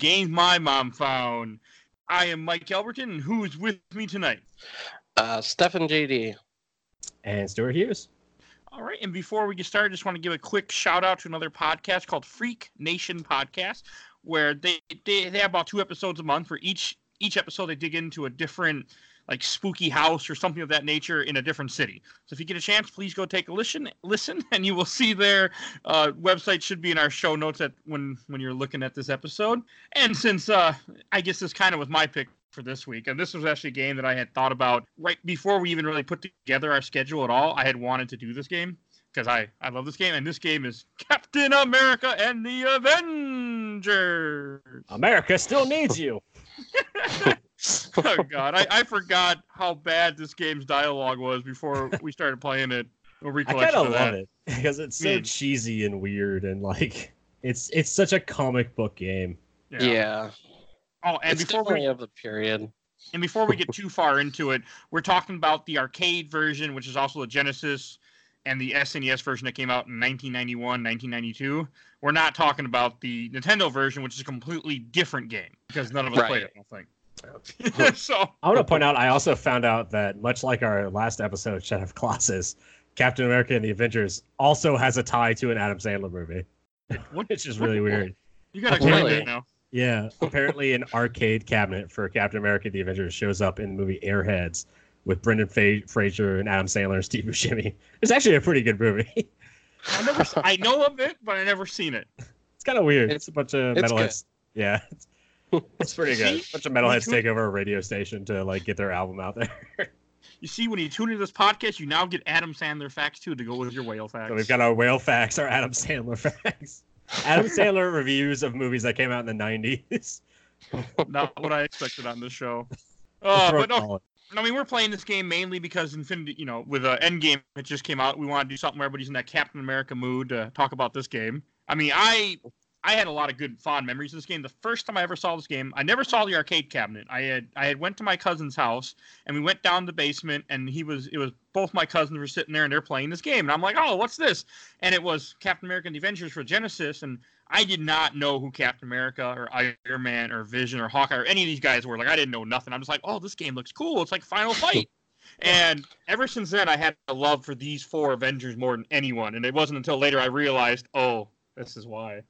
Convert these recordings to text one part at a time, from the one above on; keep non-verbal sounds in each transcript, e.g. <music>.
16 of Games My Mom Found. I am Mike Albertin, and who is with me tonight? Uh, Stefan JD. And Stuart Hughes. All right, and before we get started, I just want to give a quick shout out to another podcast called Freak Nation Podcast, where they, they, they have about two episodes a month. For each each episode, they dig into a different like spooky house or something of that nature in a different city. So if you get a chance, please go take a listen. Listen, <laughs> and you will see their uh, website should be in our show notes at when when you're looking at this episode. And since uh, I guess this kind of was my pick for this week, and this was actually a game that I had thought about right before we even really put together our schedule at all. I had wanted to do this game because I I love this game, and this game is <laughs> Captain America and the Avengers. America still needs you. <laughs> oh god, I, I forgot how bad this game's dialogue was before <laughs> we started playing it. A I recollection kind of of love it because it's so Mm. cheesy and weird and like it's it's such a comic book game. Yeah. Oh, and it's before we of the period. and before we get too <laughs> far into it, we're talking about the arcade version, which is also the Genesis and the SNES version that came out in 1991, 1992. We're not talking about the Nintendo version, which is a completely different game because none of us played it. I don't think. <laughs> so I want to point out I also found out that much like our last episode, Shadow of Colossus, Captain America and the Avengers also has a tie to an Adam Sandler movie, <laughs> which is really weird. you got to explain Really? that now. Yeah, apparently an arcade cabinet for Captain America and the Avengers shows up in the movie Airheads with Brendan Fa- Fraser and Adam Sandler and Steve Buscemi. It's actually a pretty good movie. <laughs> I never, I know of it, but I never seen it. It's kind of weird. It's- It's, a bunch of it's metalheads. Yeah, it's, it's pretty good. A bunch of metalheads take over a radio station to like get their album out there. <laughs> You see, when you tune into this podcast, you now get Adam Sandler facts too to go with your whale facts. so we've got our whale facts, our Adam Sandler <laughs> facts, Adam <laughs> Sandler reviews of movies that came out in the '90s. not what I expected on this show. Uh, but no. I mean, we're playing this game mainly because Infinity, you know, with uh, Endgame it just came out. We want to do something where everybody's in that Captain America mood to talk about this game. I mean, I I had a lot of good fond memories of this game. The first time I ever saw this game, I never saw the arcade cabinet. I had I had went to my cousin's house and we went down the basement and he was it was both my cousins were sitting there and they're playing this game and I'm like, oh, what's this? And it was Captain America and the Avengers for Genesis and I did not know who Captain America or Iron Man or Vision or Hawkeye or any of these guys were. Like I didn't know nothing. I'm just like, oh, this game looks cool. It's like Final <laughs> Fight. And ever since then, I had a love for these four Avengers more than anyone. And it wasn't until later I realized, oh, this is why.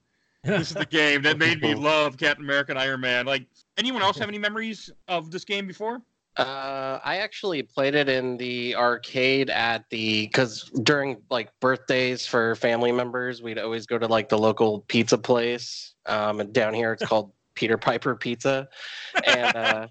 This is the game that made me love Captain America and Iron Man. Like, anyone else have any memories of this game before? Uh, I actually played it in the arcade at the because during like birthdays for family members, we'd always go to like the local pizza place. Um, and down here it's <laughs> called Peter Piper Pizza, and uh,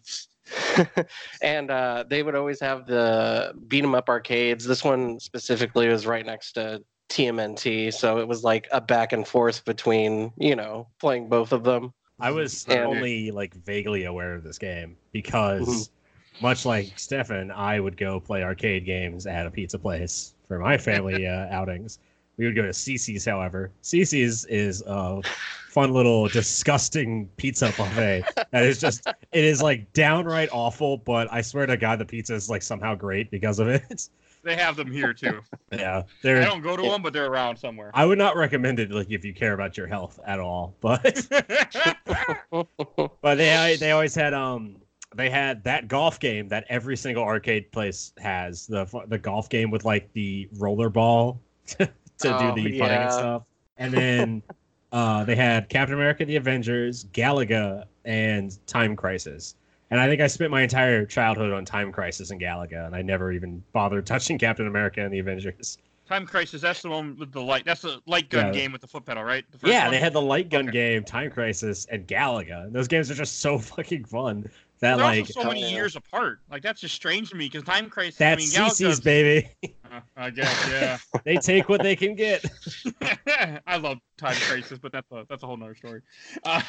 <laughs> and uh, they would always have the beat 'em up arcades. This one specifically was right next to TMNT, so it was like a back and forth between you know playing both of them. I was And- only like vaguely aware of this game because, Mm-hmm. much like Stefan, I would go play arcade games at a pizza place for my family <laughs> uh, outings. We would go to CC's, however. CC's is a fun little disgusting pizza buffet that is just it is like downright awful, but I swear to God, the pizza is like somehow great because of it. They have them here too. <laughs> yeah, they're. I don't go to them, but they're around somewhere. I would not recommend it like if you care about your health at all, but <laughs> But they they always had um they had that golf game that every single arcade place has the the golf game with like the roller ball <laughs> to Oh, do the putting yeah. and stuff, and then uh they had Captain America: The Avengers, Galaga, and Time Crisis. And I think I spent my entire childhood on Time Crisis and Galaga, and I never even bothered touching <laughs> Captain America and the Avengers. Time Crisis, that's the one with the light. That's the light gun Yeah. game with the foot pedal, right? The Yeah, one? they had the light gun Okay. game, Time Crisis, and Galaga. And those games are just so <laughs> fucking fun. That They're like so many years apart. Like that's just strange to me because Time Crisis. that's I mean, CC's Galaga's- baby. Uh, <laughs> I guess, yeah. they take what they can get. I love Time Crisis, but that's a that's a whole nother story. Uh,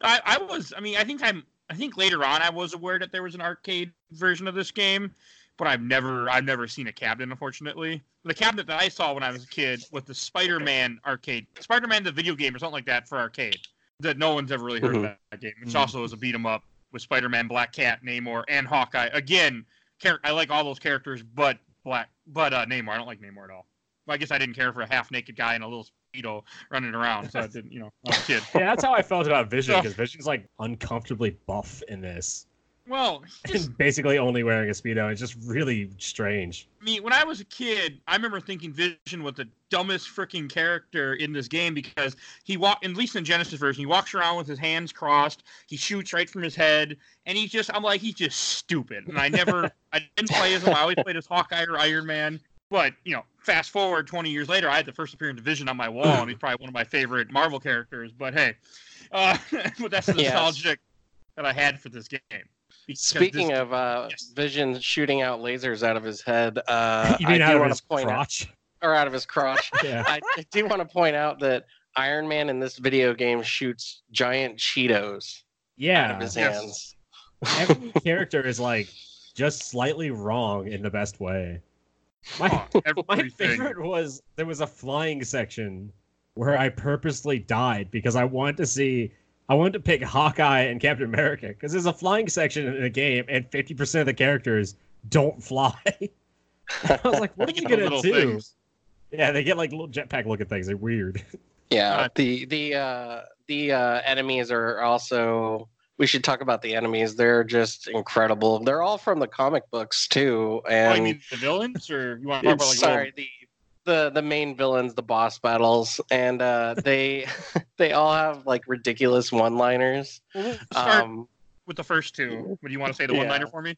I, I was, I mean, I think I'm, I think later on I was aware that there was an arcade version of this game, but I've never, I've never seen a cabinet, unfortunately. The cabinet that I saw when I was a kid was the Spider-Man arcade, Spider-Man the video game or something like that for arcade. That no one's ever really heard of Mhm. that game, which Mhm. also is a beat 'em up with Spider-Man, Black Cat, Namor, and Hawkeye. Again, char- I like all those characters, but Black, but uh, Namor, I don't like Namor at all. Well, I guess I didn't care for a half naked guy in a little speedo running around. So I <laughs> didn't, you know, I was a kid. Yeah, that's how I felt about Vision So- because Vision's like uncomfortably buff in this, Well, <laughs> just, basically only wearing a speedo. It's just really strange. I mean, when I was a kid, I remember thinking Vision was the dumbest freaking character in this game because he walk, at least in Genesis version, he walks around with his hands crossed. He shoots right from his head, and he's just, I'm like, he's just stupid. And I never, <laughs> I didn't play as him. I always played as Hawkeye or Iron Man. But you know, fast forward 20 years later, I had the first appearance of Vision on my wall, and <clears throat> he's probably one of my favorite Marvel characters. But hey, uh, <laughs> but that's the Yes. nostalgic that I had for this game. Speaking this- of uh, Yes. Vision shooting out lasers out of his head, uh, <laughs> you mean I out do of his to point out, crotch? or out of his crotch. <laughs> Yeah. I, I do want to point out that Iron Man in this video game shoots giant Cheetos yeah. out of his Yes. hands. Every character is like just slightly wrong in the best way. My oh, <laughs> my favorite was there was a flying section where I purposely died because I wanted to see I wanted to pick Hawkeye and Captain America because there's a flying section in a game and 50% of the characters don't <laughs> fly. I was like, what are you <laughs> gonna do? things. Yeah, they get like little jetpack looking things. They're weird. Yeah, Uh, the the uh, the uh, enemies are also. We should talk about the enemies. They're just incredible. They're all from the comic books too. Oh, And you mean the villains, or you want to talk about like sorry, the the the main villains, the boss battles, and uh, <laughs> they <laughs> they all have like ridiculous one-liners. Well, we'll start Um, with the first two. Would you want to say the yeah. one-liner for me?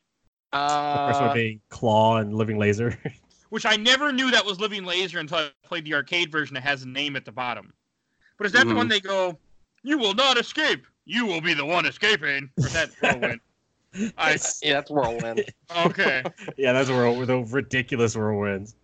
The first uh, one being Claw and Living Laser. <laughs> Which I never knew that was Living Laser until I played the arcade version that has a name at the bottom. But is that the Mhm. one they go, "You will not escape. You will be the one escaping"? Or is that whirlwind? <laughs> I yeah, that's Whirlwind. okay, <laughs> yeah, that's where the ridiculous whirlwinds.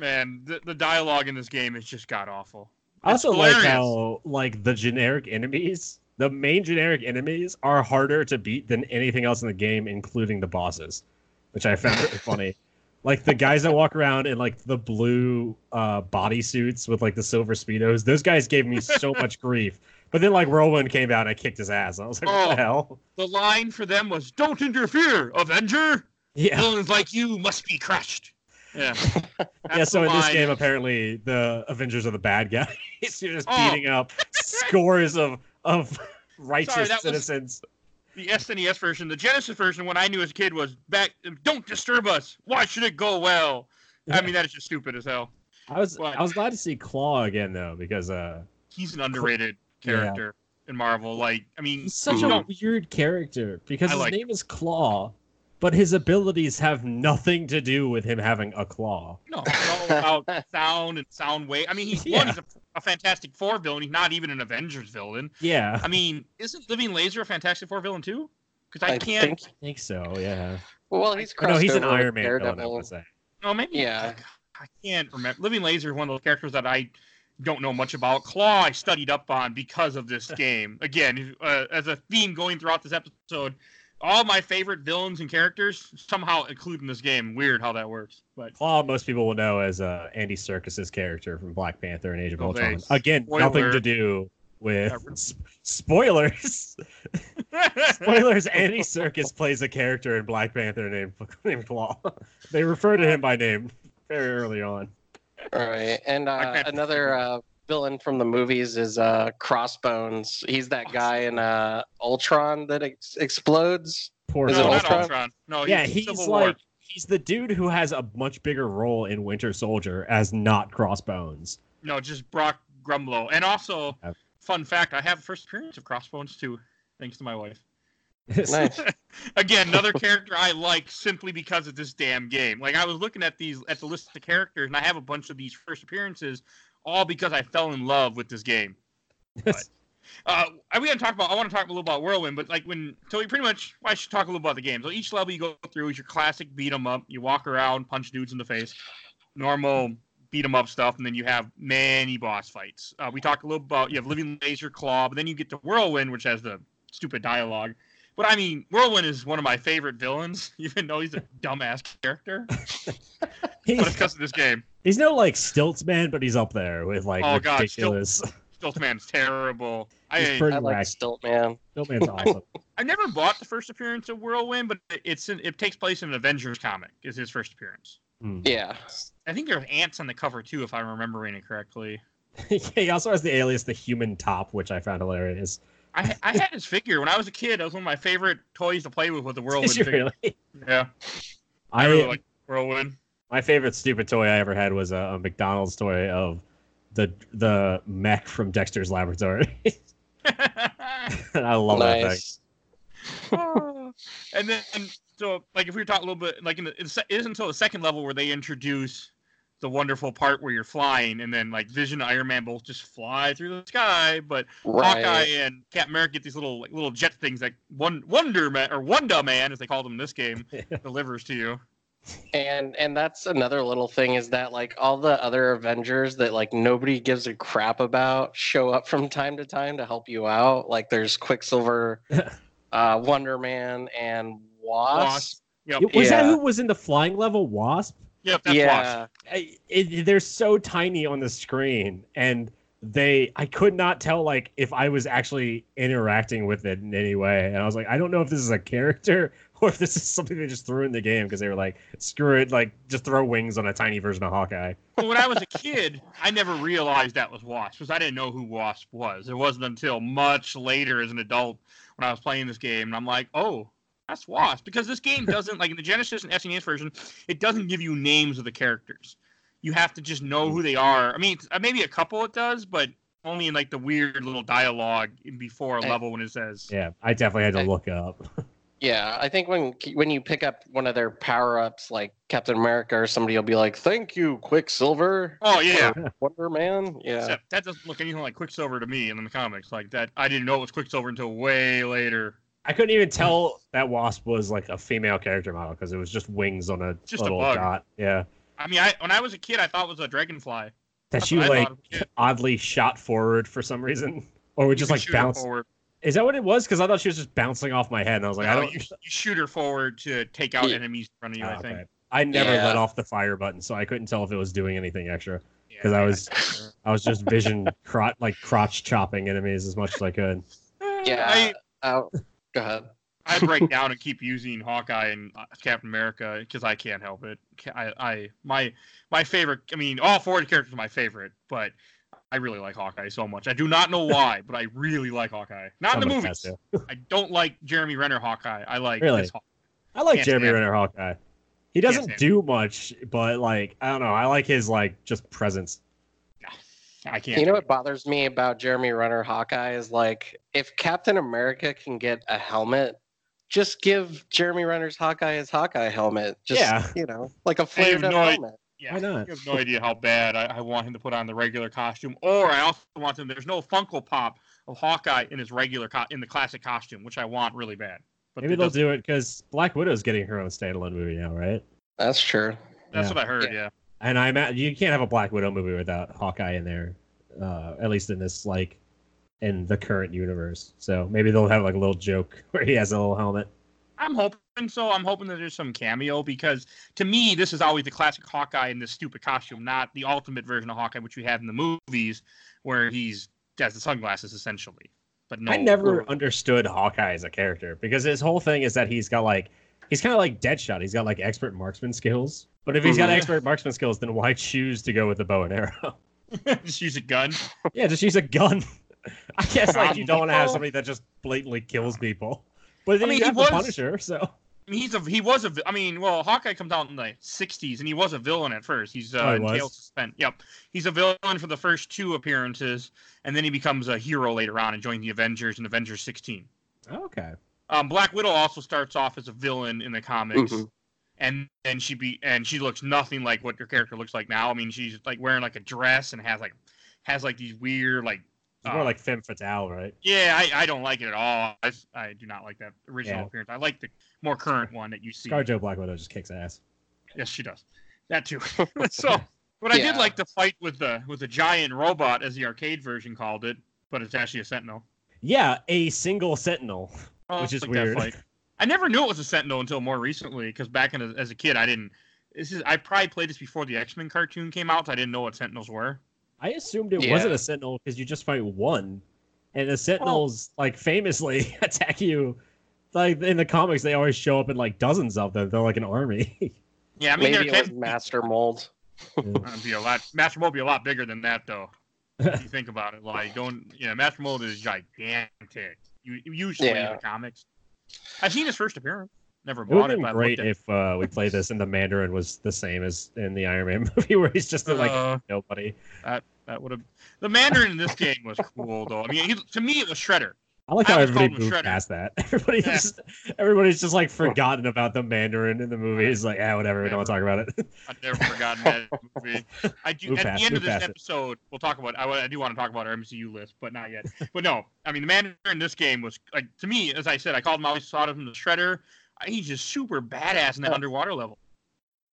man. The, the dialogue in this game is just god awful. I It's also like how like the generic enemies, the main generic enemies are harder to beat than anything else in the game, including the bosses, which I found really <laughs> funny. Like the guys that walk around in like the blue uh bodysuits with like the silver speedos, those guys gave me so much grief. But then like Whirlwind came out and I kicked his ass. I was like, what the Oh. hell? The line for them was, "Don't interfere, Avenger. Yeah. Villains like you must be crushed." Yeah. <laughs> Yeah, so in this game, apparently the Avengers are the bad guys. <laughs> You're just Oh. beating up scores of of <laughs> righteous Sorry, citizens. the SNES version, the Genesis version, when I knew as a kid was back. Don't disturb us. Why should it go well? I mean, that is just stupid as hell. I was What? I was glad to see Claw again though because uh He's an underrated Yeah. character in Marvel. Like, I mean, he's such a don't- weird character because I his like name is Claw, but his abilities have nothing to do with him having a claw. no, it's all about <laughs> sound and sound wave. I mean, he's Yeah. one. He's a, a Fantastic Four villain. He's not even an Avengers villain. Yeah, I mean, isn't Living Laser a Fantastic Four villain too? Because I, I can't. think. I think so. Yeah. Well, he's Or no, crossed he's an over with Iron Man villain. I Daredevil. would say. Oh, maybe. Yeah. I can't remember. Living Laser is one of those characters that I don't know much about. Claw, I studied up on because of this <laughs> game. Again, uh, as a theme going throughout this episode, all my favorite villains and characters somehow include in this game. Weird how that works, but Claw, most people will know as uh, Andy Serkis's character from Black Panther and Age of Oh, Ultron. thanks. Again, Spoiler. nothing to do with Yeah. s- spoilers. <laughs> Spoilers: Andy Circus plays a character in Black Panther named <laughs> named Claw. They refer to him by name very early on. All right, and uh, another uh, villain from the movies is uh, Crossbones. He's that guy in uh, Ultron that ex- explodes. Poor Is it no, Claw. not Ultron? Ultron. No, he's yeah, he's Civil War. like he's the dude who has a much bigger role in Winter Soldier as not Crossbones. no, just Brock Rumlow. And also, fun fact: I have first appearance of Crossbones too, thanks to my wife. Nice. <laughs> Again, another character I like simply because of this damn game. Like I was looking at these at the list of characters, and I have a bunch of these first appearances, all because I fell in love with this game. <laughs> Uh, I we gotta talk about. I want to talk a little about Whirlwind, but like when so we pretty much. Well, I should talk a little about the game. So each level you go through is your classic beat 'em up. You walk around, punch dudes in the face, normal beat 'em up stuff, and then you have many boss fights. Uh, we talked a little about you have Living Laser Claw, but then you get to Whirlwind, which has the stupid dialogue. But I mean, Whirlwind is one of my favorite villains, <laughs> even though he's a dumbass character. <laughs> but it's he's, because of this game. he's no like stilts man, but he's up there with like Oh, God, Stilt- ridiculous. Stiltman's terrible. <laughs> I pretty I like wacky. Stilt Man. Stiltman's awesome. I never bought the first appearance of Whirlwind, but it's in, it takes place in an Avengers comic. Is his first appearance. Hmm. Yeah. I think there's ants on the cover too, if I'm remembering it correctly. he also has the alias the Human Top, which I found hilarious. I I had his figure when I was a kid. That was one of my favorite toys to play with with the whirlwind Did you figure. really? Yeah, I, I really like whirlwind. my favorite stupid toy I ever had was a, a McDonald's toy of the the mech from Dexter's Laboratory. <laughs> <laughs> I love that thing. Ah. and then so like if we talk a little bit like in the, it isn't until the second level where they introduce the wonderful part where you're flying and then like Vision and Iron Man both just fly through the sky, but Hawkeye and Captain America get these little like little jet things like one Wonder Man or Wonder Man as they called them in this game <laughs> delivers to you. And and that's another little thing is that like all the other Avengers that like nobody gives a crap about show up from time to time to help you out. Like there's Quicksilver, <laughs> uh, Wonder Man, and Wasp. Wasp. Yep. Was that who was in the flying level Wasp? Yep, that's yeah, I, it, they're so tiny on the screen, and they I could not tell like if I was actually interacting with it in any way, and I was like, I don't know if this is a character <laughs> or if this is something they just threw in the game because they were like, screw it, like just throw wings on a tiny version of Hawkeye. But when I was a kid, I never realized that was Wasp because I didn't know who Wasp was. It wasn't until much later as an adult when I was playing this game, and I'm like, oh, that's Wasp. Because this game doesn't, like in the Genesis and SNES version, it doesn't give you names of the characters. You have to just know who they are. I mean, uh, maybe a couple it does, but only in like the weird little dialogue before a Eh. level when it says, Yeah, I definitely had to I- look up. <laughs> yeah. I think when when you pick up one of their power ups, like Captain America or somebody, will be like, "Thank you, Quicksilver." oh, yeah. Wonder Man. Yeah. Except that doesn't look anything like Quicksilver to me in the comics. Like that, I didn't know it was Quicksilver until way later. I couldn't even tell that Wasp was like a female character model because it was just wings on a Just a little bug. dot. Yeah, I mean, I when I was a kid, I thought it was a dragonfly. that That's she what like thought as a kid. oddly shot forward for some reason, <laughs> or would You just like bounce. Is that what it was? Because I thought she was just bouncing off my head, and I was like, I don't. you, you shoot her forward to take out Yeah. enemies in front of you. Oh, I ah, think. okay. I never Yeah. let off the fire button, so I couldn't tell if it was doing anything extra. Yeah, 'Cause I yeah. was- I was just vision <laughs> crotch like crotch chopping enemies as much as I could. Yeah. I, Oh, go ahead. I break <laughs> down and keep using Hawkeye and uh, Captain America because I can't help it. I, I my my favorite. I mean, all four characters are my favorite, but I really like Hawkeye so much. I do not know why, <laughs> but I really like Hawkeye. Not in the movies. I don't like Jeremy Renner Hawkeye. I like Really? this Haw- I like Can't Jeremy Renner Hawkeye. He doesn't do much, but like I don't know. I like his like just presence. I can't. You know what it. bothers me about Jeremy Renner Hawkeye is like if Captain America can get a helmet, just give Jeremy Renner's Hawkeye his Hawkeye helmet. Just Yeah. you know, like a have flared no idea- helmet. Yeah, Why not? You have no idea how bad I, I want him to put on the regular costume, or I also want him. There's no Funko Pop of Hawkeye in his regular co- in the classic costume, which I want really bad. But Maybe they'll do it because Black Widow's getting her own standalone movie now, right? That's true. That's Yeah. what I heard. Yeah. Yeah. And I imagine you can't have a Black Widow movie without Hawkeye in there, uh, at least in this like in the current universe. So maybe they'll have like a little joke <laughs> where he has a little helmet. I'm hoping so. I'm hoping that there's some cameo because to me, this is always the classic Hawkeye in this stupid costume, not the ultimate version of Hawkeye, which we have in the movies, where he's has the sunglasses essentially. But no, I never understood Hawkeye as a character because his whole thing is that he's got like he's kind of like Deadshot. He's got like expert marksman skills. But if he's got expert marksman skills, then why choose to go with the bow and arrow? <laughs> just use a gun. yeah, just use a gun. <laughs> I guess like you don't want to have <laughs> somebody that just blatantly kills people. But then I mean, you he have was- the Punisher, so he's a he was a vi- I mean, well, Hawkeye comes out in the '60s, and he was a villain at first. He's uh, Oh, he in was? Tales of Suspense. Yep, he's a villain for the first two appearances, and then he becomes a hero later on and joins the Avengers in Avengers 16. okay. Um, Black Widow also starts off as a villain in the comics, Mhm. And and she be and she looks nothing like what her character looks like now. I mean, she's like wearing like a dress and has like has like these weird like It's more uh, like femme fatale, right? yeah, I, I don't like it at all. I, I do not like that original Yeah. appearance. I like the more current one that you see. ScarJo Black Widow just kicks ass. Yes, she does. That too. <laughs> <laughs> so, but I did like the fight with the with the giant robot, as the arcade version called it, but it's actually a Sentinel. Yeah, a single Sentinel. Oh, Which is like that weird. <laughs> fight. I never knew it was a Sentinel until more recently, because back in a, as a kid, I didn't. This is I probably played this before the X Men cartoon came out, so I didn't know what Sentinels were. I assumed it Yeah. wasn't a Sentinel because you just fight one, and the Sentinels oh. like famously <laughs> attack you. Like in the comics, they always show up in like dozens of them. They're like an army. <laughs> Yeah, I mean Maybe there it was Master <laughs> Mold. be a lot. Master Mold be a lot bigger than that though. if you think about it, like going, you know, Master Mold is gigantic. You, you usually Yeah. in the comics. I've seen his first appearance. Never It would bought have it, been great if uh, we played this and the Mandarin was the same as in the Iron Man <laughs> movie, where he's just like Uh, nobody. that would have. The Mandarin in this game was cool, though. I mean, he, to me, it was Shredder. I like how always called everybody him moved Shredder. past that. <laughs> Everybody's Yeah. just, everybody's just like forgotten about the Mandarin in the movie. It's like, yeah, whatever. We don't want to talk about it. I've never forgotten that movie. I do. Move at past- the end of this past it. episode, we'll talk about. I, I do want to talk about our MCU list, but not yet. But no, I mean, the Mandarin in this game was like to me, as I said, I called him. I always thought of him as Shredder. He's just super badass in that Yeah. underwater level.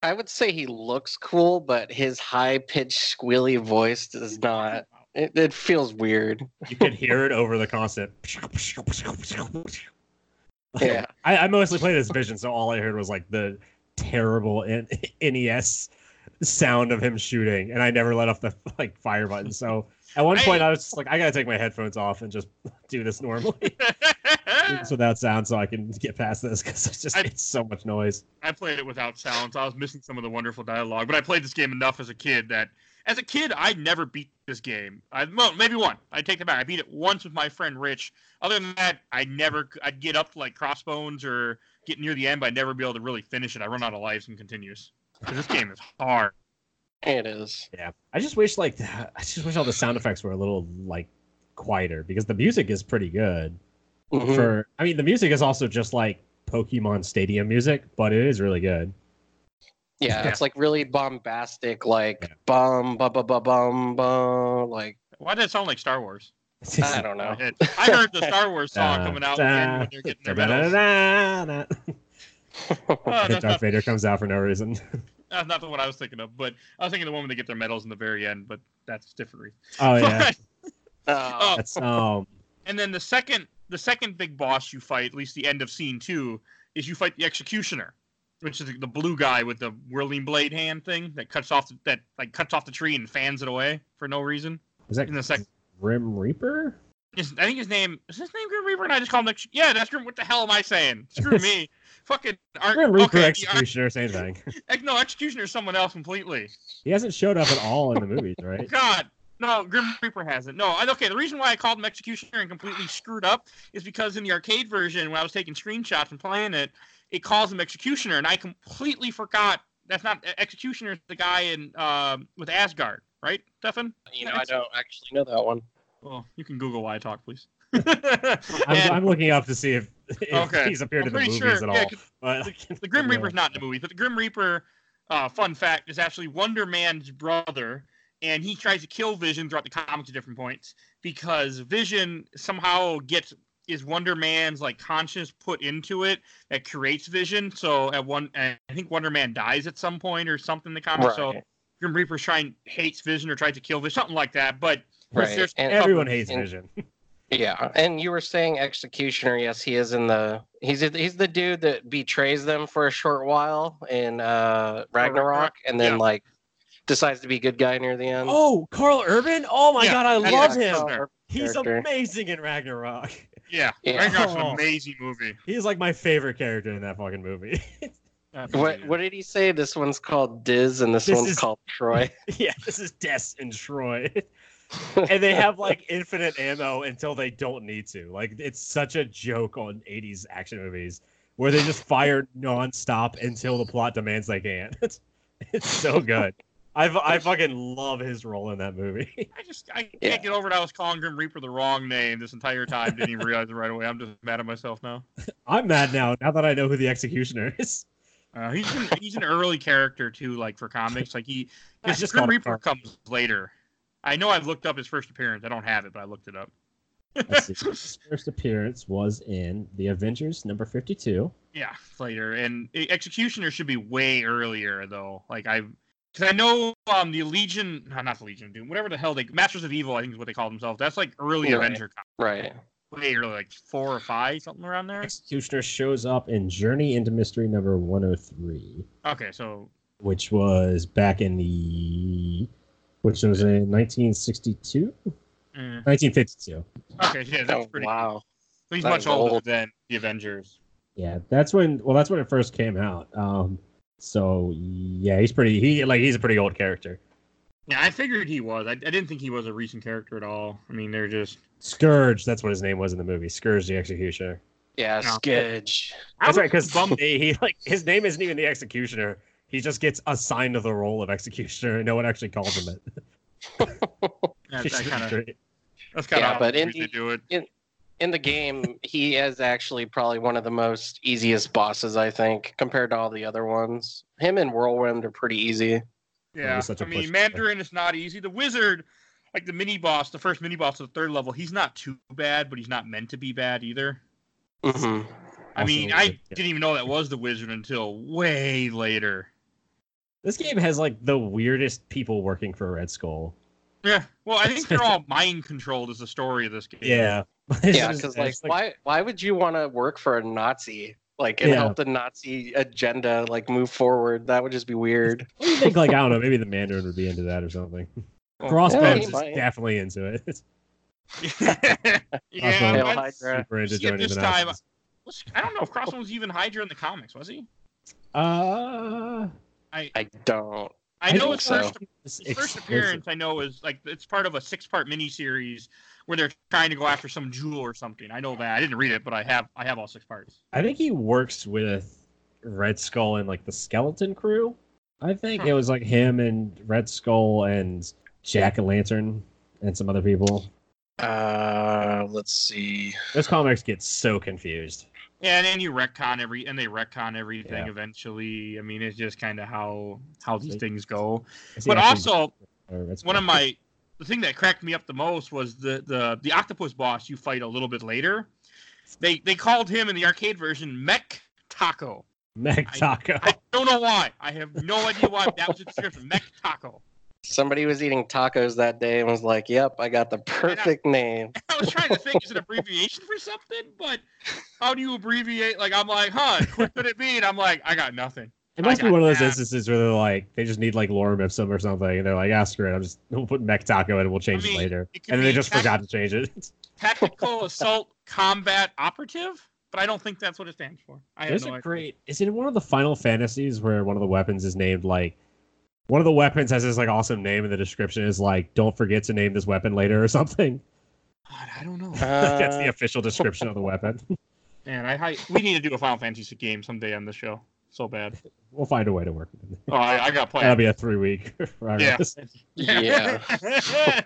I would say he looks cool, but his high pitched squealy voice does not. It, it feels weird. You could hear it over the constant. Yeah. <laughs> I, I mostly played as Vision, so all I heard was like the terrible N- <laughs> NES sound of him shooting, and I never let off the like fire button. So at one point, I was just like, I gotta take my headphones off and just <laughs> do this normally, do this without sound, so I can get past this because it's just I- it's so much noise. I played it without sound, so I was missing some of the wonderful dialogue. But I played this game enough as a kid that, as a kid, I never beat this game. I well, maybe one. I take it back. I beat it once with my friend Rich. Other than that, I never. I'd get up to like crossbones or get near the end, but I'd never be able to really finish it. I run out of lives and continues. 'Cause this game is hard. It is. Yeah, I just wish like I just wish all the sound effects were a little like quieter because the music is pretty good. Mhm. For I mean, the music is also just like Pokemon Stadium music, but it is really good. Yeah, Yeah. it's like really bombastic, like Yeah. bum bum bum bum bum bum. Like Why does it sound like Star Wars? I don't know. I heard the Star Wars song <laughs> coming out again when they're getting their medals. <laughs> Oh, that's Darth not, Vader comes out for no reason. <laughs> that's not the one I was thinking of, but I was thinking the one when they get their medals in the very end, but that's different reason. Oh yeah, Oh, that's um. And then the second the second big boss you fight, at least the end of scene two, is you fight the executioner, which is the blue guy with the whirling blade hand thing that cuts off the, that like cuts off the tree and fans it away for no reason. Is that In the second Grim Reaper? His, I think his name is his name Grim Reaper, and I just call him. Ex- yeah, that's Grim. What the hell am I saying? Screw me. <laughs> Fucking aren't, Grim Reaper okay, Executioner, same thing. <laughs> Ar- no, executioner is someone else completely. He hasn't showed up at all in the movies, right? God, no, Grim Reaper hasn't. No, I, okay. The reason why I called him Executioner and completely screwed up is because in the arcade version, when I was taking screenshots and playing it, it calls him Executioner, and I completely forgot that's not Executioner. The guy in um with Asgard, right, Stefan? you know, I don't actually know that one. Well, you can Google why I talk, please. <laughs> I'm, And I'm looking up to see if, if Okay. he's appeared I'm in the pretty movies sure- at yeah, all. 'cause But the <laughs> Grim Yeah. Reaper's not in the movie, but the Grim Reaper, uh, fun fact, is actually Wonder Man's brother, and he tries to kill Vision throughout the comics at different points because Vision somehow gets is Wonder Man's like conscience put into it that creates Vision. So at one, I think Wonder Man dies at some point or something in the comics. So Grim Reaper's trying hates Vision or tries to kill Vision, something like that. But Right. there's And- everyone hates and- Vision. Yeah, and you were saying executioner. Yes, he is in the. He's he's the dude that betrays them for a short while in uh, Ragnarok, and then Yeah. like decides to be good guy near the end. Oh, Carl Urban! Oh my Yeah, god, I that's love yeah, him. Carl He's character. amazing in Ragnarok. Yeah, Yeah. Ragnarok's Oh. an amazing movie. He's like my favorite character in that fucking movie. What what did he say? This one's called Diz, and this, This one's is- called Troy. <laughs> yeah, this is Des and Troy. <laughs> and they have like infinite ammo until they don't need to. Like it's such a joke on 80s action movies where they just fire nonstop until the plot demands they can. It's <laughs> it's so good. I I fucking love his role in that movie. <laughs> I just I can't Yeah. get over it. I was calling Grim Reaper the wrong name this entire time. Didn't even realize it right away. I'm just mad at myself now. <laughs> I'm mad now. Now that I know who the executioner is. Uh, he's an, he's an early character too, like for comics. Like he, <laughs> I his just Grim Reaper comes later. I know I've looked up his first appearance. I don't have it, but I looked it up. His first appearance was in The Avengers number 52. Yeah, later. And e- Executioner should be way earlier though. Like I, because I know um the Legion, no, not the Legion of Doom, whatever the hell they Masters of Evil, I think is what they call themselves. That's like early Right. Avenger, comics. right. way early, like four or five, something around there. Executioner shows up in Journey into Mystery number 103. Okay, so which was back in the which was in 1962 eh, 1952 okay, yeah, that's Oh, pretty. wow. So he's That much older old. than the Avengers. yeah that's when well that's when it first came out um so yeah he's pretty he like he's a pretty old character Yeah, I figured he was. I, I didn't think he was a recent character at all. I mean, they're just. Skurge, that's what his name was in the movie. Skurge the Executioner. Yeah, oh, No. Skidge. I That's right, because bummed. he, <laughs> he like his name isn't even the Executioner. He just gets assigned to the role of Executioner, and no one actually calls him it. <laughs> That, Which is kind of. That's kind of Yeah, how but they in the- do it. In the game, he is actually probably one of the most easiest bosses, I think, compared to all the other ones. Him and Whirlwind are pretty easy. Yeah, was such a I mean. Mandarin is not easy. The wizard, like the mini boss, the first mini boss of the third level, he's not too bad, but he's not meant to be bad either. hmm I Also, mean, yeah. I didn't even know that was the wizard until way later. This game has like the weirdest people working for Red Skull. Yeah, well, I think they're all <laughs> mind controlled. Is the story of this game? Yeah. <laughs> It's Yeah, because it's like, why why would you want to work for a Nazi? Like and Yeah. help the Nazi agenda like move forward? That would just be weird. <laughs> What do you think? Like I don't know, maybe the Mandarin would be into that or something. Well, Crossbones he is might. definitely into it. <laughs> yeah, Crossbones Hail Hydra. super into See, joining this the time, Nazis. I don't know if Crossbones was even Hydra in the comics, was he? Uh, I I don't. I I know don't his so. first His first appearance, I know, is like it's part of a six-part miniseries where they're trying to go after some jewel or something. I know that. I didn't read it, but I have I have all six parts. I think he works with Red Skull and like the Skeleton Crew. I think Huh. it was like him and Red Skull and Jack o' Lantern and some other people. Uh, let's see. Those comics get so confused. Yeah, and then you retcon every and they retcon everything Yeah. eventually. I mean, it's just kind of how how these things go. But also, one of my the thing that cracked me up the most was the the the octopus boss you fight a little bit later. They they called him in the arcade version Mech Taco. Mech Taco. I don't know why. I have no idea why. That was the description. Mech Taco. Somebody was eating tacos that day and was like, "Yep, I got the perfect name." <laughs> I was trying to think, is it abbreviation for something? But how do you abbreviate? Like, I'm like, huh, what could it be? And I'm like, I got nothing. It must I be one of those that. instances where they're like, they just need like lorem ipsum or something, and they're like, ah, screw it, I'm just we'll put Mech Taco in and we'll change I mean, it later. it And then they just tac- forgot to change it. <laughs> Tactical Assault Combat Operative, but I don't think that's what it stands for. I have There's no a idea. great. Is it one of the Final Fantasies where one of the weapons is named like one of the weapons has this like awesome name, and the description is like, "Don't forget to name this weapon later" or <laughs> something. God, I don't know. <laughs> That's the Uh, official description of the weapon. Man, I, I we need to do a Final Fantasy game someday on the show. So bad. we'll find a way to work with it. Oh, I, I got plans. That'll be a three week. <laughs> Yeah. <laughs> Yeah. <laughs>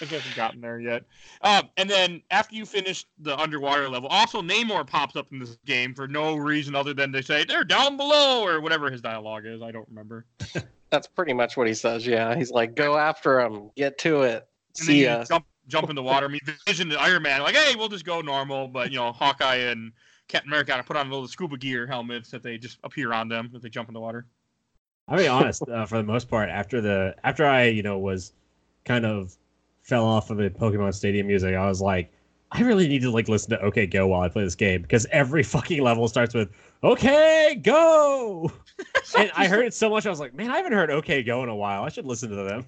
I haven't gotten there yet. Um, and then after you finish the underwater level, also Namor pops up in this game for no reason other than they say they're down below or whatever his dialogue is. I don't remember. That's pretty much what he says. Yeah, he's like, "Go after him, get to it, And see then ya." you jump jump in the water. I mean, Vision and Iron Man like, hey, we'll just go normal. But you know, Hawkeye and Captain America got to put on little scuba gear helmets that they just appear on them if they jump in the water. I'll be honest. Uh, for the most part, after the after I you know was kind of fell off of the Pokemon Stadium music, I was like, I really need to like listen to OK Go while I play this game because every fucking level starts with OK Go, <laughs> and I heard it so much I was like, man, I haven't heard OK Go in a while. I should listen to them.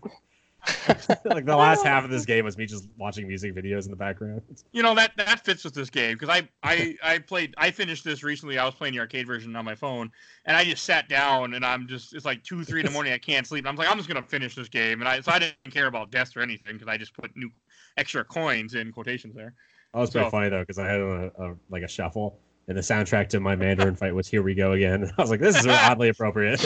<laughs> like the last half of this <laughs> game was me just watching music videos in the background. <laughs> You know that that fits with this game because I I I played I finished this recently. I was playing the arcade version on my phone, and I just sat down and I'm just it's like two three in the morning. I can't sleep. And I'm like I'm just gonna finish this game, and I so I didn't care about deaths or anything because I just put new extra coins in quotations there. That was pretty So- funny though because I had a, a like a shuffle. And the soundtrack to my Mandarin fight was "Here We Go Again." I was like, "This is oddly appropriate."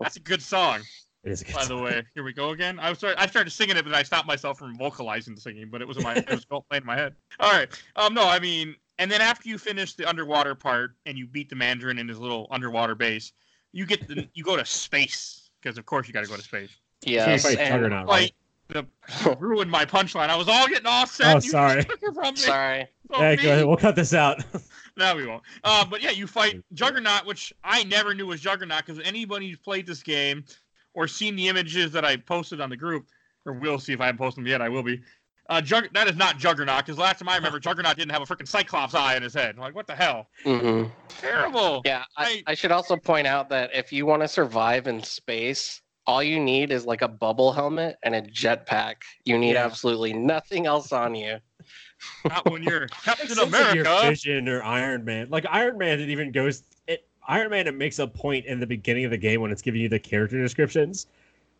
That's a good song, It is a good by the way. Here we go again. I was start, I started singing it, but I stopped myself from vocalizing the singing. But it was in my it was playing in my head. All right. Um. No, I mean, and then after you finish the underwater part and you beat the Mandarin in his little underwater base, you get the you go to space because of course you got to go to space. yes, fight and- Juggernaut, Like the ruined my punchline. I was all getting all set. Oh, you sorry. took it from me. sorry. So Hey, go ahead. We'll cut this out. <laughs> No, we won't. Uh, but yeah, you fight Juggernaut, which I never knew was Juggernaut because anybody who's played this game or seen the images that I posted on the group, or will see if I haven't posted them yet, I will be. Uh, Jug- that is not Juggernaut because last time I remember, Juggernaut didn't have a freaking Cyclops eye in his head. I'm like, what the hell? Mm-hmm. Terrible. Yeah, I, I- I should also point out that if you want to survive in space, all you need is like a bubble helmet and a jetpack. You need Yeah. absolutely nothing else on you. Not when you're <laughs> Captain Since, like, your America. Vision or Iron Man. Like Iron Man, it even goes. Iron Man. It makes a point in the beginning of the game when it's giving you the character descriptions,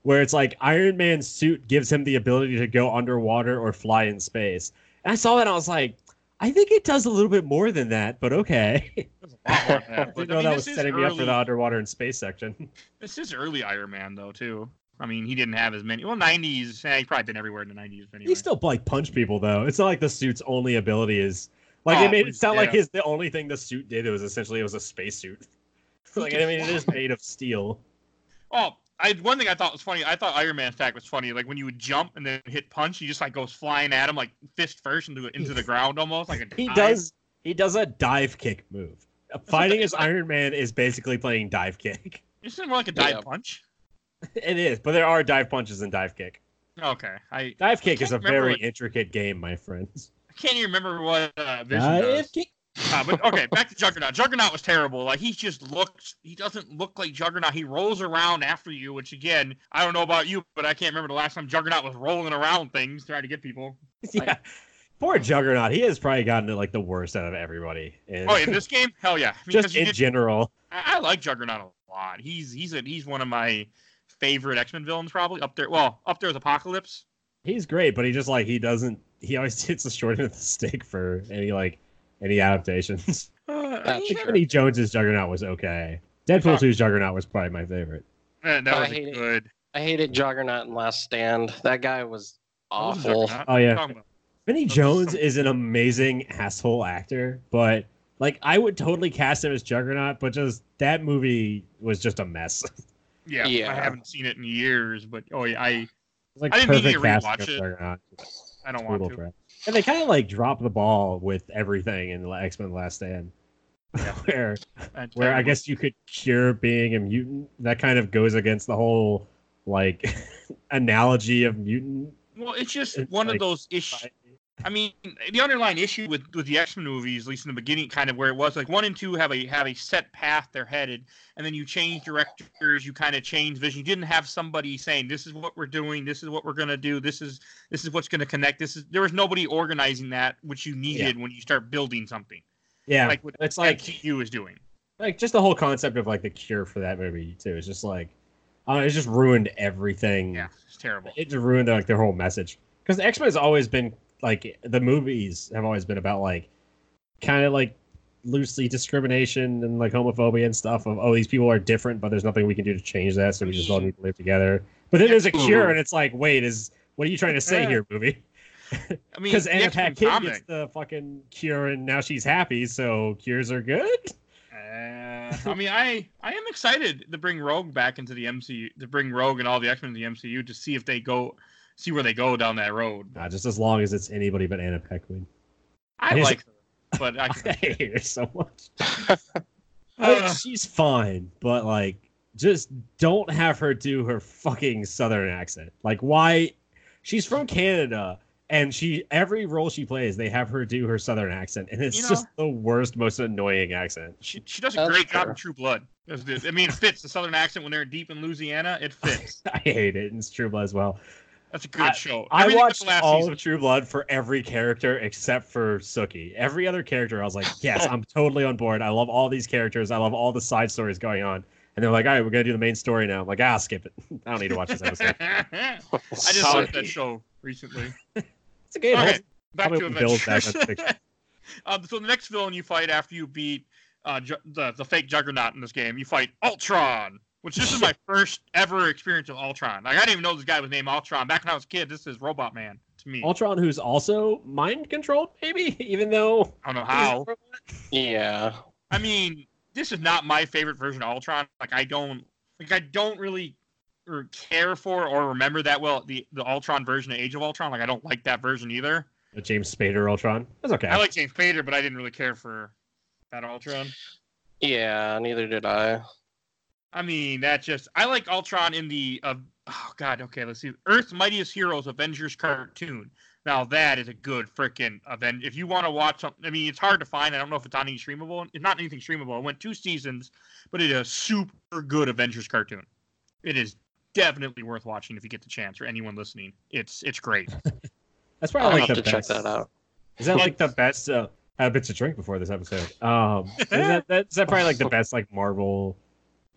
where it's like Iron Man's suit gives him the ability to go underwater or fly in space. And I saw that and I was like, I think it does a little bit more than that, but okay. <laughs> I <laughs> I didn't know that was setting me up for the underwater and space section. <laughs> This is early Iron Man though too. I mean, he didn't have as many. Well, '90s. Eh, he's probably been everywhere in the '90s anyway. He still like punch people though. It's not like the suit's only ability is like Oh, they made it sound like his the only thing the suit did it was essentially it was a spacesuit. Like I mean it is made of steel. <laughs> Oh, I one thing I thought was funny. I thought Iron Man's attack was funny. Like when you would jump and then hit punch, he just like goes flying at him like fist first into into the ground almost like a. He does he does a dive kick move. Fighting as Iron Man is basically playing dive kick. <laughs> Isn't it more like a dive Yeah. punch? It is, but there are dive punches and dive kick. Okay, I Dive kick is a very what- intricate game, my friends. I can't even remember what uh, Vision Dive does. kick. Uh, but okay, back to Juggernaut. Juggernaut was terrible. Like he just looks. He doesn't look like Juggernaut. He rolls around after you, which again, I don't know about you, but I can't remember the last time Juggernaut was rolling around things trying to get people. <laughs> Yeah. Poor Juggernaut. He has probably gotten like the worst out of everybody. And Oh, in this game, hell yeah. <laughs> Just in did- general. I, I like Juggernaut a lot. He's he's a, he's one of my favorite X Men villains, probably up there. Well, up there with Apocalypse. He's great, but he just like he doesn't. He always <laughs> hits the short end of the stick for any like any adaptations. <laughs> Uh, That's yeah. Vinnie Jones's Juggernaut was okay. Deadpool 2's Juggernaut was probably my favorite. that, that I was hate it. good. I hated Juggernaut in Last Stand. That guy was What was awful. Juggernaut? Oh, What are you yeah. Vinnie Jones is an amazing asshole actor, but like I would totally cast him as Juggernaut, but just that movie was just a mess. It's <laughs> Yeah, I haven't seen it in years, but oh yeah, I like I didn't mean to rewatch it. I don't want to. crap. And they kind of like dropped the ball with everything in X Men: Last Stand, Yeah. <laughs> where I- where I guess you could cure being a mutant. That kind of goes against the whole like <laughs> analogy of mutant. Well, it's just It's one like- of those issues. I mean, the underlying issue with with the X Men movies, at least in the beginning, kind of where it was like one and two have a have a set path they're headed, and then you change directors, you kind of change vision. You didn't have somebody saying this is what we're doing, this is what we're gonna do, this is this is what's gonna connect. This is there was nobody organizing that, which you needed when you start building something Yeah, like what it's like MCU is doing. like just the whole concept of like the cure for that movie too. is just like, uh, it just ruined everything. Yeah, it's terrible. it just ruined like their whole message. Because X Men has always been like the movies have always been about like kind of like loosely discrimination and like homophobia and stuff of oh these people are different but there's nothing we can do to change that so we just all need to live together. But then there's a cure and it's like wait is what are you trying to say here movie? <laughs> I mean, Because Anna X-Men Paquin gets the fucking cure and now she's happy so cures are good. Uh, I mean, I I am excited to bring Rogue back into the MCU, to bring Rogue and all the X Men to the MCU to see if they go, see where they go down that road. Nah, just as long as it's anybody but Anna Paquin. I He's- like her, but I, <laughs> I hate her so much. <laughs> Uh. Like, she's fine, but like, just don't have her do her fucking southern accent. Like, why? She's from Canada, and she every role she plays, they have her do her southern accent, and it's You know- just the worst, most annoying accent. she she does a That's great job in True Blood. Does I mean, it fits the Southern accent when they're deep in Louisiana. It fits. <laughs> I hate it. and It's True Blood as well. That's a good show. I Everything but watched last all season. of True Blood for every character except for Sookie. Every other character, I was like, yes, I'm totally on board. I love all these characters. I love all the side stories going on. And they're like, all right, we're gonna do the main story now. I'm like, ah, skip it. <laughs> I don't need to watch this episode. <laughs> I just watched that show recently. <laughs> It's a game. Okay, back to Bill's back Avengers. um, so the next villain you fight after you beat uh, Ju- the the fake Juggernaut in this game, you fight Ultron, which this is my <laughs> first ever experience of Ultron. Like I didn't even know this guy was named Ultron. Back when I was a kid, this is Robot Man to me. Ultron, who's also mind controlled, maybe, <laughs> even though I don't know how. Yeah. I mean, this is not my favorite version of Ultron. Like I don't like I don't really care for or remember that well the the Ultron version of Age of Ultron. Like I don't like that version either. the James Spader Ultron. That's okay. I like James Spader, but I didn't really care for that Ultron. Yeah, neither did I. I mean, that just I like Ultron in the uh, oh god, okay, let's see. Earth's Mightiest Heroes Avengers cartoon. Now that is a good freaking event. If you want to watch something, I mean, it's hard to find. I don't know if it's on any streamable. It's not anything streamable. It went two seasons, but it is a super good Avengers cartoon. It is definitely worth watching if you get the chance, or anyone listening. It's it's great. <laughs> That's I'll probably have like to the check that out. Is that like the best? Uh, I had a bit to drink before this episode. Um, is that <laughs> that's that probably like the <laughs> best like Marvel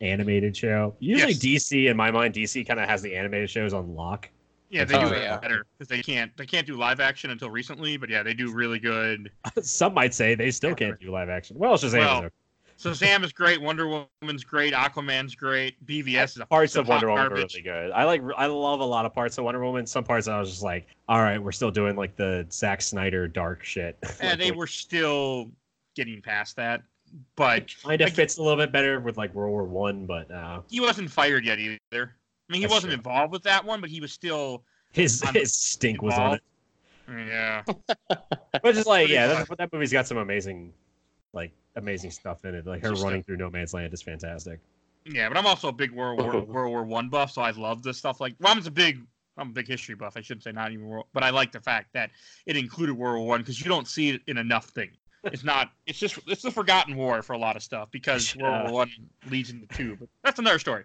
animated show. Usually Yes. DC, in my mind, DC kind of has the animated shows on lock. Yeah, they Oh, do yeah. better because they can't they can't do live action until recently. But yeah, they do really good. <laughs> Some might say they still can't do live action. Well, it's just Well, Shazam is great, Wonder Woman's great, Aquaman's great, BVS is a parts of Wonder Woman are really good. I like I love a lot of parts of Wonder Woman. Some parts I was just like, all right, we're still doing like the Zack Snyder dark shit. <laughs> And they were still getting past that, but kind of fits a little bit better with like World War One, but uh, he wasn't fired yet either. I mean, he wasn't true. involved with that one, but he was still his I'm his stink was on it. Yeah, <laughs> But just like yeah, that, that movie's got some amazing, like amazing stuff in it. Like her Just running through no man's land is fantastic. yeah. But I'm also a big World War <laughs> World War One buff, so I love this stuff. Like, well, I'm a big I'm a big history buff. I shouldn't say not even, world, but I like the fact that it included World War One because you don't see it in enough things. It's not. It's just. It's the forgotten war for a lot of stuff because <laughs> World Yeah. War One leads into two. But that's another story.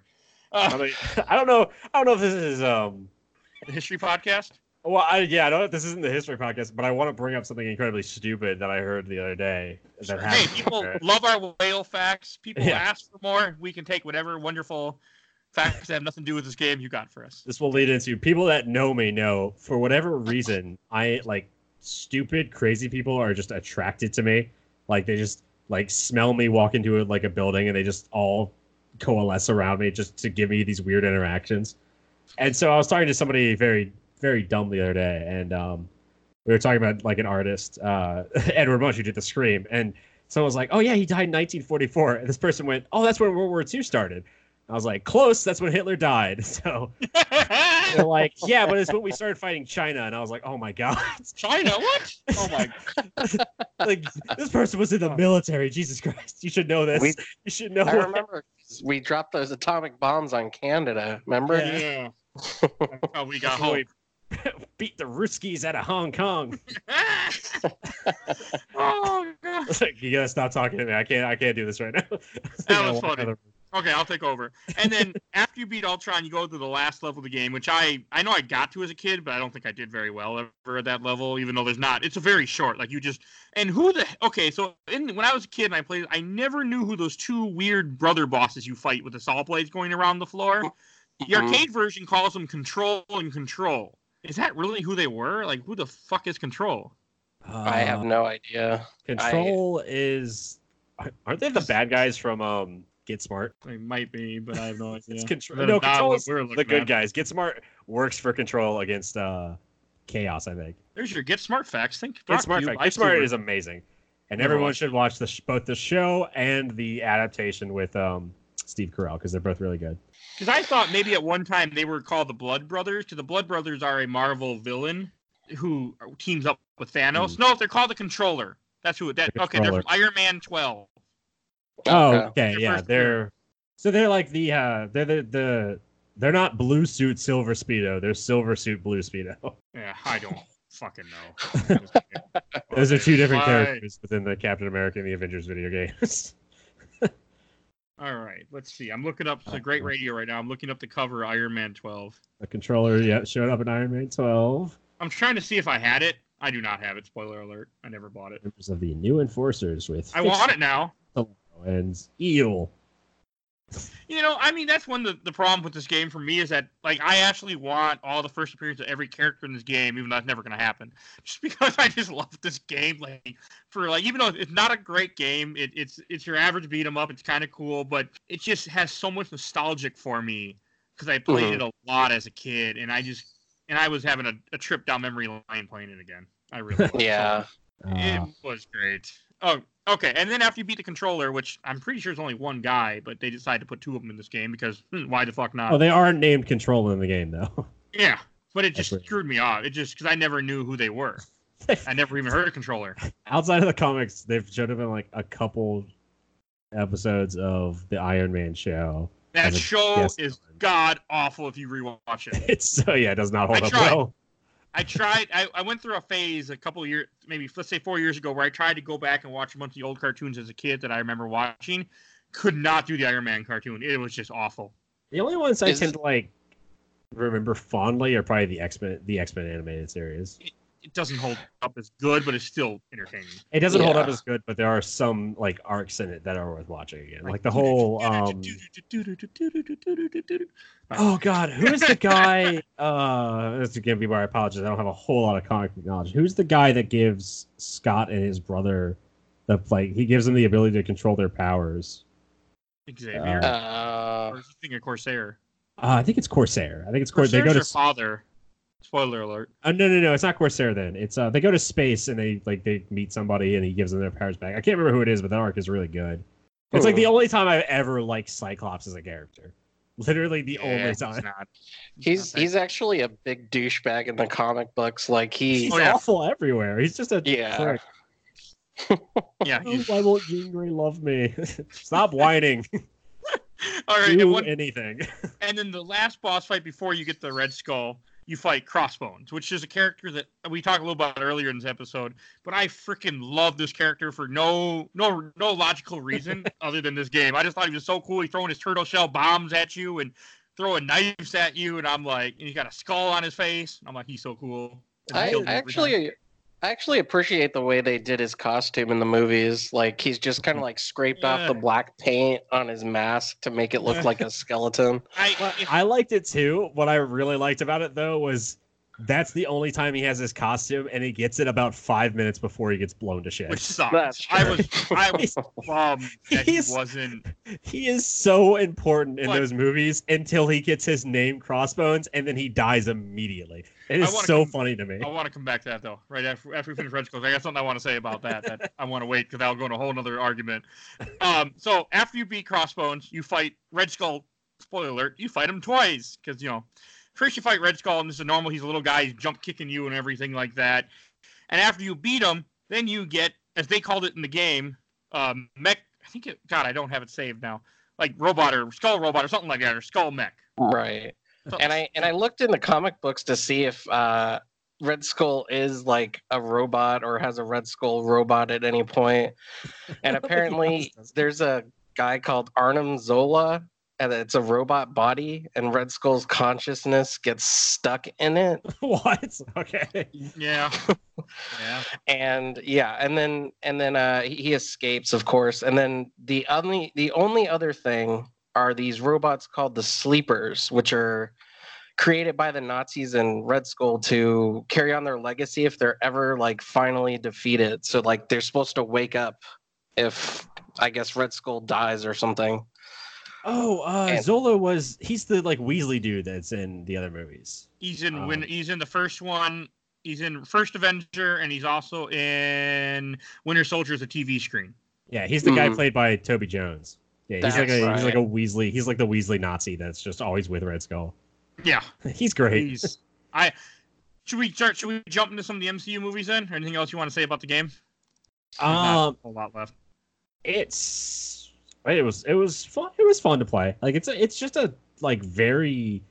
I, Uh, mean, I don't know. I don't know if this is um. the history podcast. Well, I, yeah, I don't know if this isn't the history podcast, but I want to bring up something incredibly stupid that I heard the other day. That Hey, people love our whale facts. People Yeah. ask for more. We can take whatever wonderful facts that have nothing to do with this game you got for us. this will lead into people that know me know for whatever reason i like stupid crazy people are just attracted to me. Like they just like smell me walk into a, like a building and they just all coalesce around me just to give me these weird interactions. And so i was talking to somebody very very dumb the other day and um we were talking about like an artist uh <laughs> edward munch who did the scream. And someone was like oh yeah he died in 1944 and this person went oh that's when world war ii started I was like, close. That's when Hitler died. <laughs> So they're like, <laughs> yeah, but it's when we started fighting China, and I was like, oh my god, <laughs> China, what? Oh my! god. like this person was in the military. Jesus Christ, you should know this. We- you should know. I remember we dropped those atomic bombs on Canada. Remember? Yeah. Yeah. oh, we got hope. beat the Ruskies out of Hong Kong. oh god. Like, you gotta stop talking to me. I can't. I can't do this right now. That was funny. Okay, I'll take over. And then <laughs> after you beat Ultron, you go to the last level of the game, which I I know I got to as a kid, but I don't think I did very well ever at that level. Even though there's not, it's a very short. Like you just and who the okay. So in, when I was a kid and I played, I never knew who those two weird brother bosses you fight with the saw blades going around the floor. The Mhm. arcade version calls them Control and Control. Is that really who they were? Like who the fuck is Control? I have Uh, no idea. Control is. Aren't they the bad guys from um Get Smart? They might be, but I have no <laughs> idea. It's control. No, not control what is we're the good at. guys. Get Smart works for Control against uh Chaos. I think. There's your Get Smart facts. Think Get brought to Smart. you Fact. Get Smart is amazing, and Never everyone watched should watch the sh- both the show and the adaptation with um Steve Carell because they're both really good. Because I thought maybe at one time they were called the Blood Brothers, because the Blood Brothers are a Marvel villain who teams up with Thanos. No, they're called the Controller. That's who. That. The okay? They're from Iron Man 12. Oh, Okay. yeah, they're so they're like the uh they're the the they're not blue suit silver speedo. They're silver suit blue speedo. Yeah, I don't fucking know. <laughs> Those are two different Why? characters within the Captain America and the Avengers video games. <laughs> All right, let's see. I'm looking up. the great radio right now. I'm looking up the cover Iron Man 12. the controller, yeah, showed up in Iron Man 12. I'm trying to see if I had it. I do not have it. Spoiler alert. I never bought it. Members of the new enforcers with I want it now. And Eel. You know, I mean, that's one of the, the problem with this game for me is that, like, I actually want all the first appearance of every character in this game, even though that's never going to happen. <laughs> Just because I just love this game, like, for, like, even though it's not a great game, it, it's it's your average beat 'em up. It's kind of cool, but it just has so much nostalgic for me because I played Mhm. it a lot as a kid, and I just, and I was having a, a trip down memory lane playing it again. I really was. <laughs> Yeah. It Uh, was great. Oh, okay. And then after you beat the controller, which I'm pretty sure is only one guy, but they decided to put two of them in this game because hmm, why the fuck not? oh, they aren't named controller in the game though. yeah, but it just That's screwed me off. It just because I never knew who they were. I <laughs> never even heard of controller. Outside of the comics, they've showed up in like a couple episodes of the Iron Man show. That show is god awful if you rewatch it. <laughs> It's so yeah, it does not hold I up tried. well. I tried. I, I went through a phase a couple years, maybe let's say four years ago, where I tried to go back and watch a bunch of the old cartoons as a kid that I remember watching. Could not do the Iron Man cartoon. It was just awful. The only ones I Is- tend to like remember fondly are probably the X Men, the X Men animated series. It doesn't hold up as good, but it's still entertaining. It doesn't hold up as good, but there are some like arcs in it that are worth watching again. Like the whole <laughs> um <laughs> Oh god, who is the guy uh this is gonna be where I apologize. I don't have a whole lot of comic knowledge. Who's the guy that gives Scott and his brother the like he gives them the ability to control their powers? Xavier. Uh, or is he thinking Corsair? Uh, I think it's Corsair. I think it's Corsair. They go to her father. Spoiler alert. Uh, no, no, no. It's not Corsair. Then it's uh, they go to space and they like they meet somebody and he gives them their powers back. I can't remember who it is, but that arc is really good. It's like the only time I've ever liked Cyclops as a character. Literally the Yeah, only he's time. not. he's not he's actually a big douchebag in the comic books. Like he, He's Oh, yeah. awful everywhere. He's just a yeah, prick. <laughs> yeah. Oh, He's, why won't Jean Grey love me? <laughs> Stop whining. <laughs> all right. And, Do one, anything. and then the last boss fight before you get the Red Skull, you fight Crossbones, which is a character that we talked a little about earlier in this episode. But I freaking love this character for no no no logical reason <laughs> other than this game. I just thought he was so cool. He's throwing his turtle shell bombs at you and throwing knives at you, and I'm like, and he's got a skull on his face. I'm like, he's so cool. And I, kills I me every time. Actually I actually appreciate the way they did his costume in the movies. Like he's just kind of like scraped off the black paint on his mask to make it look <laughs> like a skeleton. I, I liked it too. What I really liked about it though was that's the only time he has his costume, and he gets it about five minutes before he gets blown to shit. which sucks. I was I was <laughs> bummed that he wasn't. He is so important in What? those movies until he gets his name Crossbones, and then he dies immediately. It I is wanna so come- funny to me. I want to come back to that though. Right after after we finish Red Skulls, I got something I want to say about that. That I want to wait because that'll go into a whole other argument. Um, so after you beat Crossbones, you fight Red Skull. Spoiler alert: you fight him twice because you know first you fight Red Skull and this is normal. He's a little guy. He's jump kicking you and everything like that. And after you beat him, then you get as they called it in the game, um, mech. I think it. God, I don't have it saved now. Like robot or skull robot or something like that or skull mech. Right. So- And I and I looked in the comic books to see if uh Red Skull is like a robot or has a Red Skull robot at any point. And I don't think he apparently <laughs> there's a guy called Arnim Zola and it's a robot body and Red Skull's consciousness gets stuck in it. <laughs> what? Okay. Yeah. yeah. <laughs> and yeah and then and then uh he he escapes of course and then the only the only other thing are these robots called the sleepers which are created by the nazis and red skull to carry on their legacy if they're ever like finally defeated so like they're supposed to wake up if i guess red skull dies or something Oh, uh, And- Zola was he's the like Weasley dude that's in the other movies. He's in when Um, he's in the first one. He's in First Avenger, and he's also in Winter Soldier, the TV screen. Yeah, he's the guy Mhm. played by Toby Jones. Yeah, he's like That's a he's like a. Weasley. He's like the Weasley Nazi that's just always with Red Skull. Yeah, <laughs> He's great. he's. I should we start? Should we jump into some of the MCU movies then? Or anything else you want to say about the game? There's Um, a whole lot left. it's it was it was fun. It was fun to play. Like it's a, it's just a like very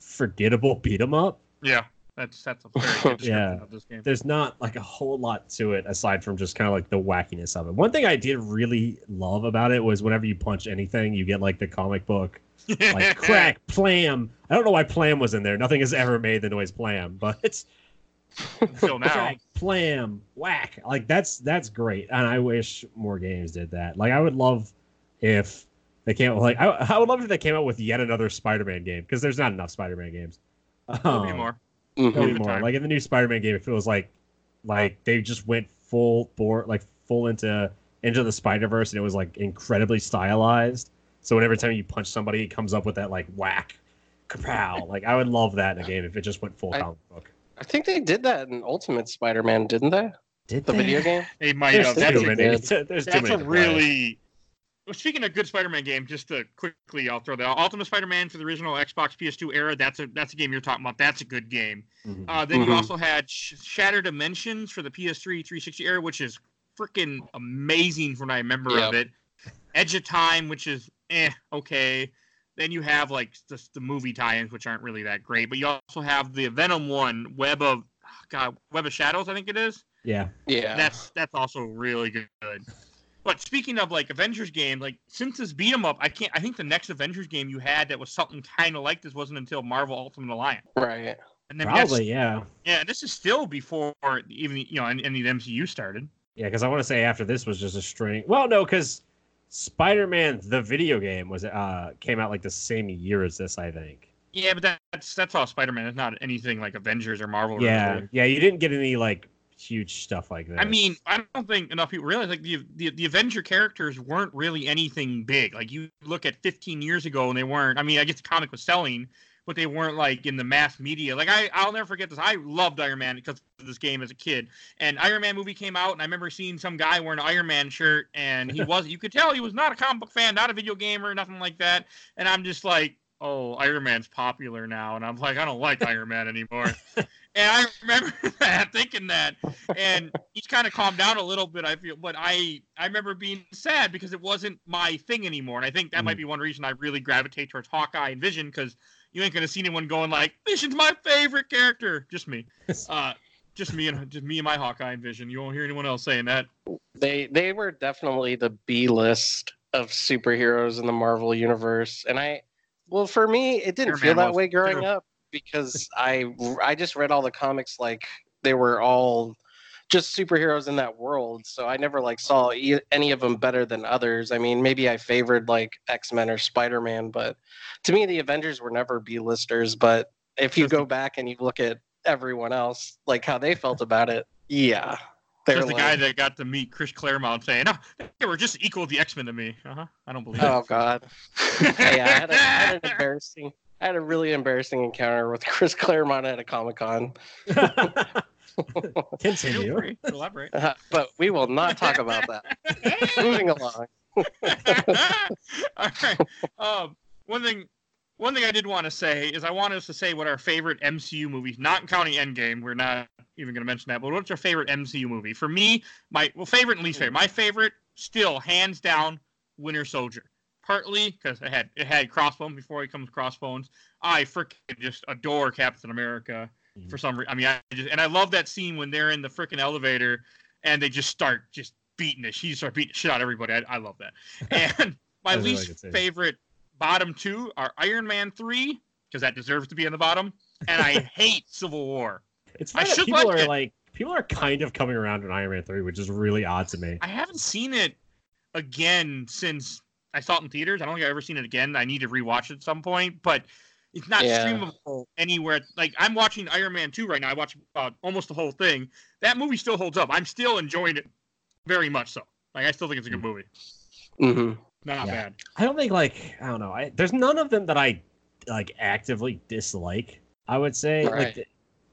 forgettable beat 'em up. Yeah, that's that's a very good <laughs> description Yeah. of this game. There's not like a whole lot to it aside from just kind of like the wackiness of it. One thing I did really love about it was whenever you punch anything, you get like the comic book like <laughs> crack plam. I don't know why plam was in there. Nothing has ever made the noise plam, but <laughs> it's Until now, crack, plam, whack. Like that's that's great, and I wish more games did that. Like I would love if they came like I, I would love if they came out with yet another Spider-Man game because there's not enough Spider-Man games. there'll be Um, more. Mhm. there'll be more. Like in the new Spider-Man game, it feels like like they just went full bore, like full into into the Spider-Verse, and it was like incredibly stylized. So whenever time you punch somebody, it comes up with that like whack, kapow. like I would love that in a game if it just went full I- comic book. i think they did that in ultimate spider-man didn't they Did the video game They might There's have. too That's a, many. good- <laughs> There's too many a to play. really. Well, speaking of good Spider-Man game, just to quickly, I'll throw that out. Ultimate Spider-Man for the original Xbox PS2 era. That's a that's a game you're talking about. That's a good game. Mhm. Uh, then you Mhm. also had Sh- Shattered Dimensions for the PS3 360 era, which is freaking amazing from what I remember of it. Edge of Time, which is eh, okay. Then you have like just the movie tie-ins, which aren't really that great. But you also have the Venom one, Web of oh, God, Web of Shadows, I think it is. yeah. yeah That's that's also really good. But speaking of like Avengers game, like since this beat 'em up, I can't. I think the next Avengers game you had that was something kind of like this wasn't until Marvel Ultimate Alliance. right And then we got- Probably, yeah. yeah, this is still before even you know any, any of the MCU started. Yeah, because I want to say after this was just a string. Well, no, because Spider-Man the video game was uh came out like the same year as this, I think. Yeah, but that's that's all Spider-Man. It's not anything like Avengers or Marvel. Yeah, anything. yeah, you didn't get any like huge stuff like that. I mean, I don't think enough people realize like the, the the Avenger characters weren't really anything big. Like you look at 15 years ago and they weren't. I mean, I guess the comic was selling, but they weren't like in the mass media. Like I I'll never forget this. I loved Iron Man because of this game as a kid. And Iron Man movie came out and I remember seeing some guy wearing an Iron Man shirt and he <laughs> was you could tell he was not a comic book fan, not a video gamer, nothing like that. And I'm just like, "Oh, Iron Man's popular now." And I'm like, "I don't like Iron Man anymore." <laughs> And I remember <laughs> that, thinking that, and he's kind of calmed down a little bit. I feel, but I I remember being sad because it wasn't my thing anymore. And I think that might be one reason I really gravitate towards Hawkeye and Vision because you ain't gonna see anyone going like Vision's my favorite character. Just me, <laughs> uh, just me and just me and my Hawkeye and Vision. You won't hear anyone else saying that. They they were definitely the B list of superheroes in the Marvel universe, and I, well, for me, it didn't feel Man that way growing too. up because I I just read all the comics like they were all just superheroes in that world, so I never like saw e- any of them better than others. I mean, maybe I favored like X Men or Spider Man, but to me, the Avengers were never B listers. But if you go <laughs> back and you look at everyone else, like how they felt about it, yeah. They're Just the like, guy that got to meet Chris Claremont saying, "Oh, they were just equal to the X Men to me." Uh huh. I don't believe it. Oh God. <laughs> yeah, I had, a, I had an <laughs> embarrassing. I had a really embarrassing encounter with Chris Claremont at a Comic Con, Continue. free to elaborate. but we will not talk about that. <laughs> Moving along. All right. Um, one thing, one thing I did want to say is I wanted us to say what our favorite MCU movie, not counting Endgame. We're not even going to mention that. But what's your favorite MCU movie? For me, my well, favorite and least favorite. My favorite, still hands down, Winter Soldier. Partly because it had it had Crossbones before he comes Crossbones. I freaking just adore Captain America for some reason. I mean, I just and I love that scene when they're in the freaking elevator and they just start just beating it. She start beating the shit out of everybody. I, I love that. <laughs> And my That was a really least favorite bottom two are Iron Man three because that deserves to be in the bottom, and I <laughs> hate Civil War. It's I that should people like are it. like people are kind of coming around on Iron Man three, which is really odd to me. I haven't seen it again since I saw it in theaters. I don't think I've ever seen it again. I need to rewatch it at some point, but it's not Yeah. streamable anywhere. Like I'm watching Iron Man 2 right now. I watched uh, almost the whole thing. That movie still holds up. I'm still enjoying it very much so. Like I still think it's a good movie. hmm Not Yeah. bad. I don't think like I don't know. I, there's none of them that I like actively dislike. I would say Right. like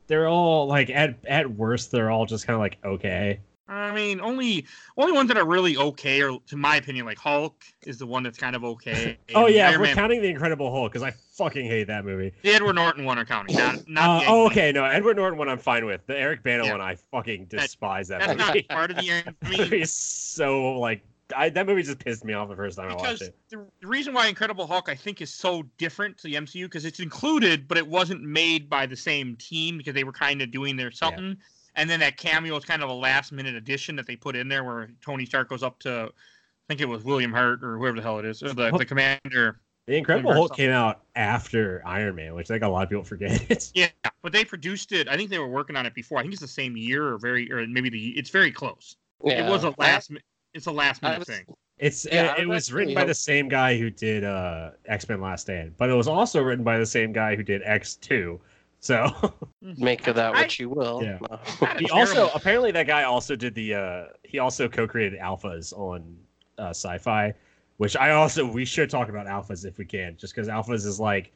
they're all like at at worst they're all just kind of like okay. I mean, only only ones that are really okay, or to my opinion, like Hulk is the one that's kind of okay. <laughs> Oh yeah, Iron we're Man, counting the Incredible Hulk because I fucking hate that movie. the Edward Norton one are counting, not not. Uh, oh okay, no Edward Norton one I'm fine with. The Eric Bana Yeah. one I fucking despise that, That's movie. not part of the. <laughs> I that mean, movie is so like I, that movie just pissed me off the first time I watched it. the, the reason why Incredible Hulk I think is so different to the MCU because it's included, but it wasn't made by the same team because they were kind of doing their something. And then that cameo is kind of a last minute addition that they put in there where Tony Stark goes up to, I think it was William Hurt or whoever the hell it is, or the, the commander. The Incredible Hulk came out after Iron Man, which I think a lot of people forget. <laughs> Yeah, but they produced it. I think they were working on it before. I think it's the same year or very, or maybe the. It's very close. Yeah. It was a I- last. Mi- It's a last minute was- thing. It's Yeah, it, it was was written by the same guy who did uh, X Men Last Stand, but it was also written by the same guy who did X Two. So <laughs> Make of that I- what you will. Yeah. No. <laughs> Not a he also apparently that guy also did the uh, he also co-created Alphas on uh, Sci-Fi, which I also we should talk about Alphas if we can, just because Alphas is like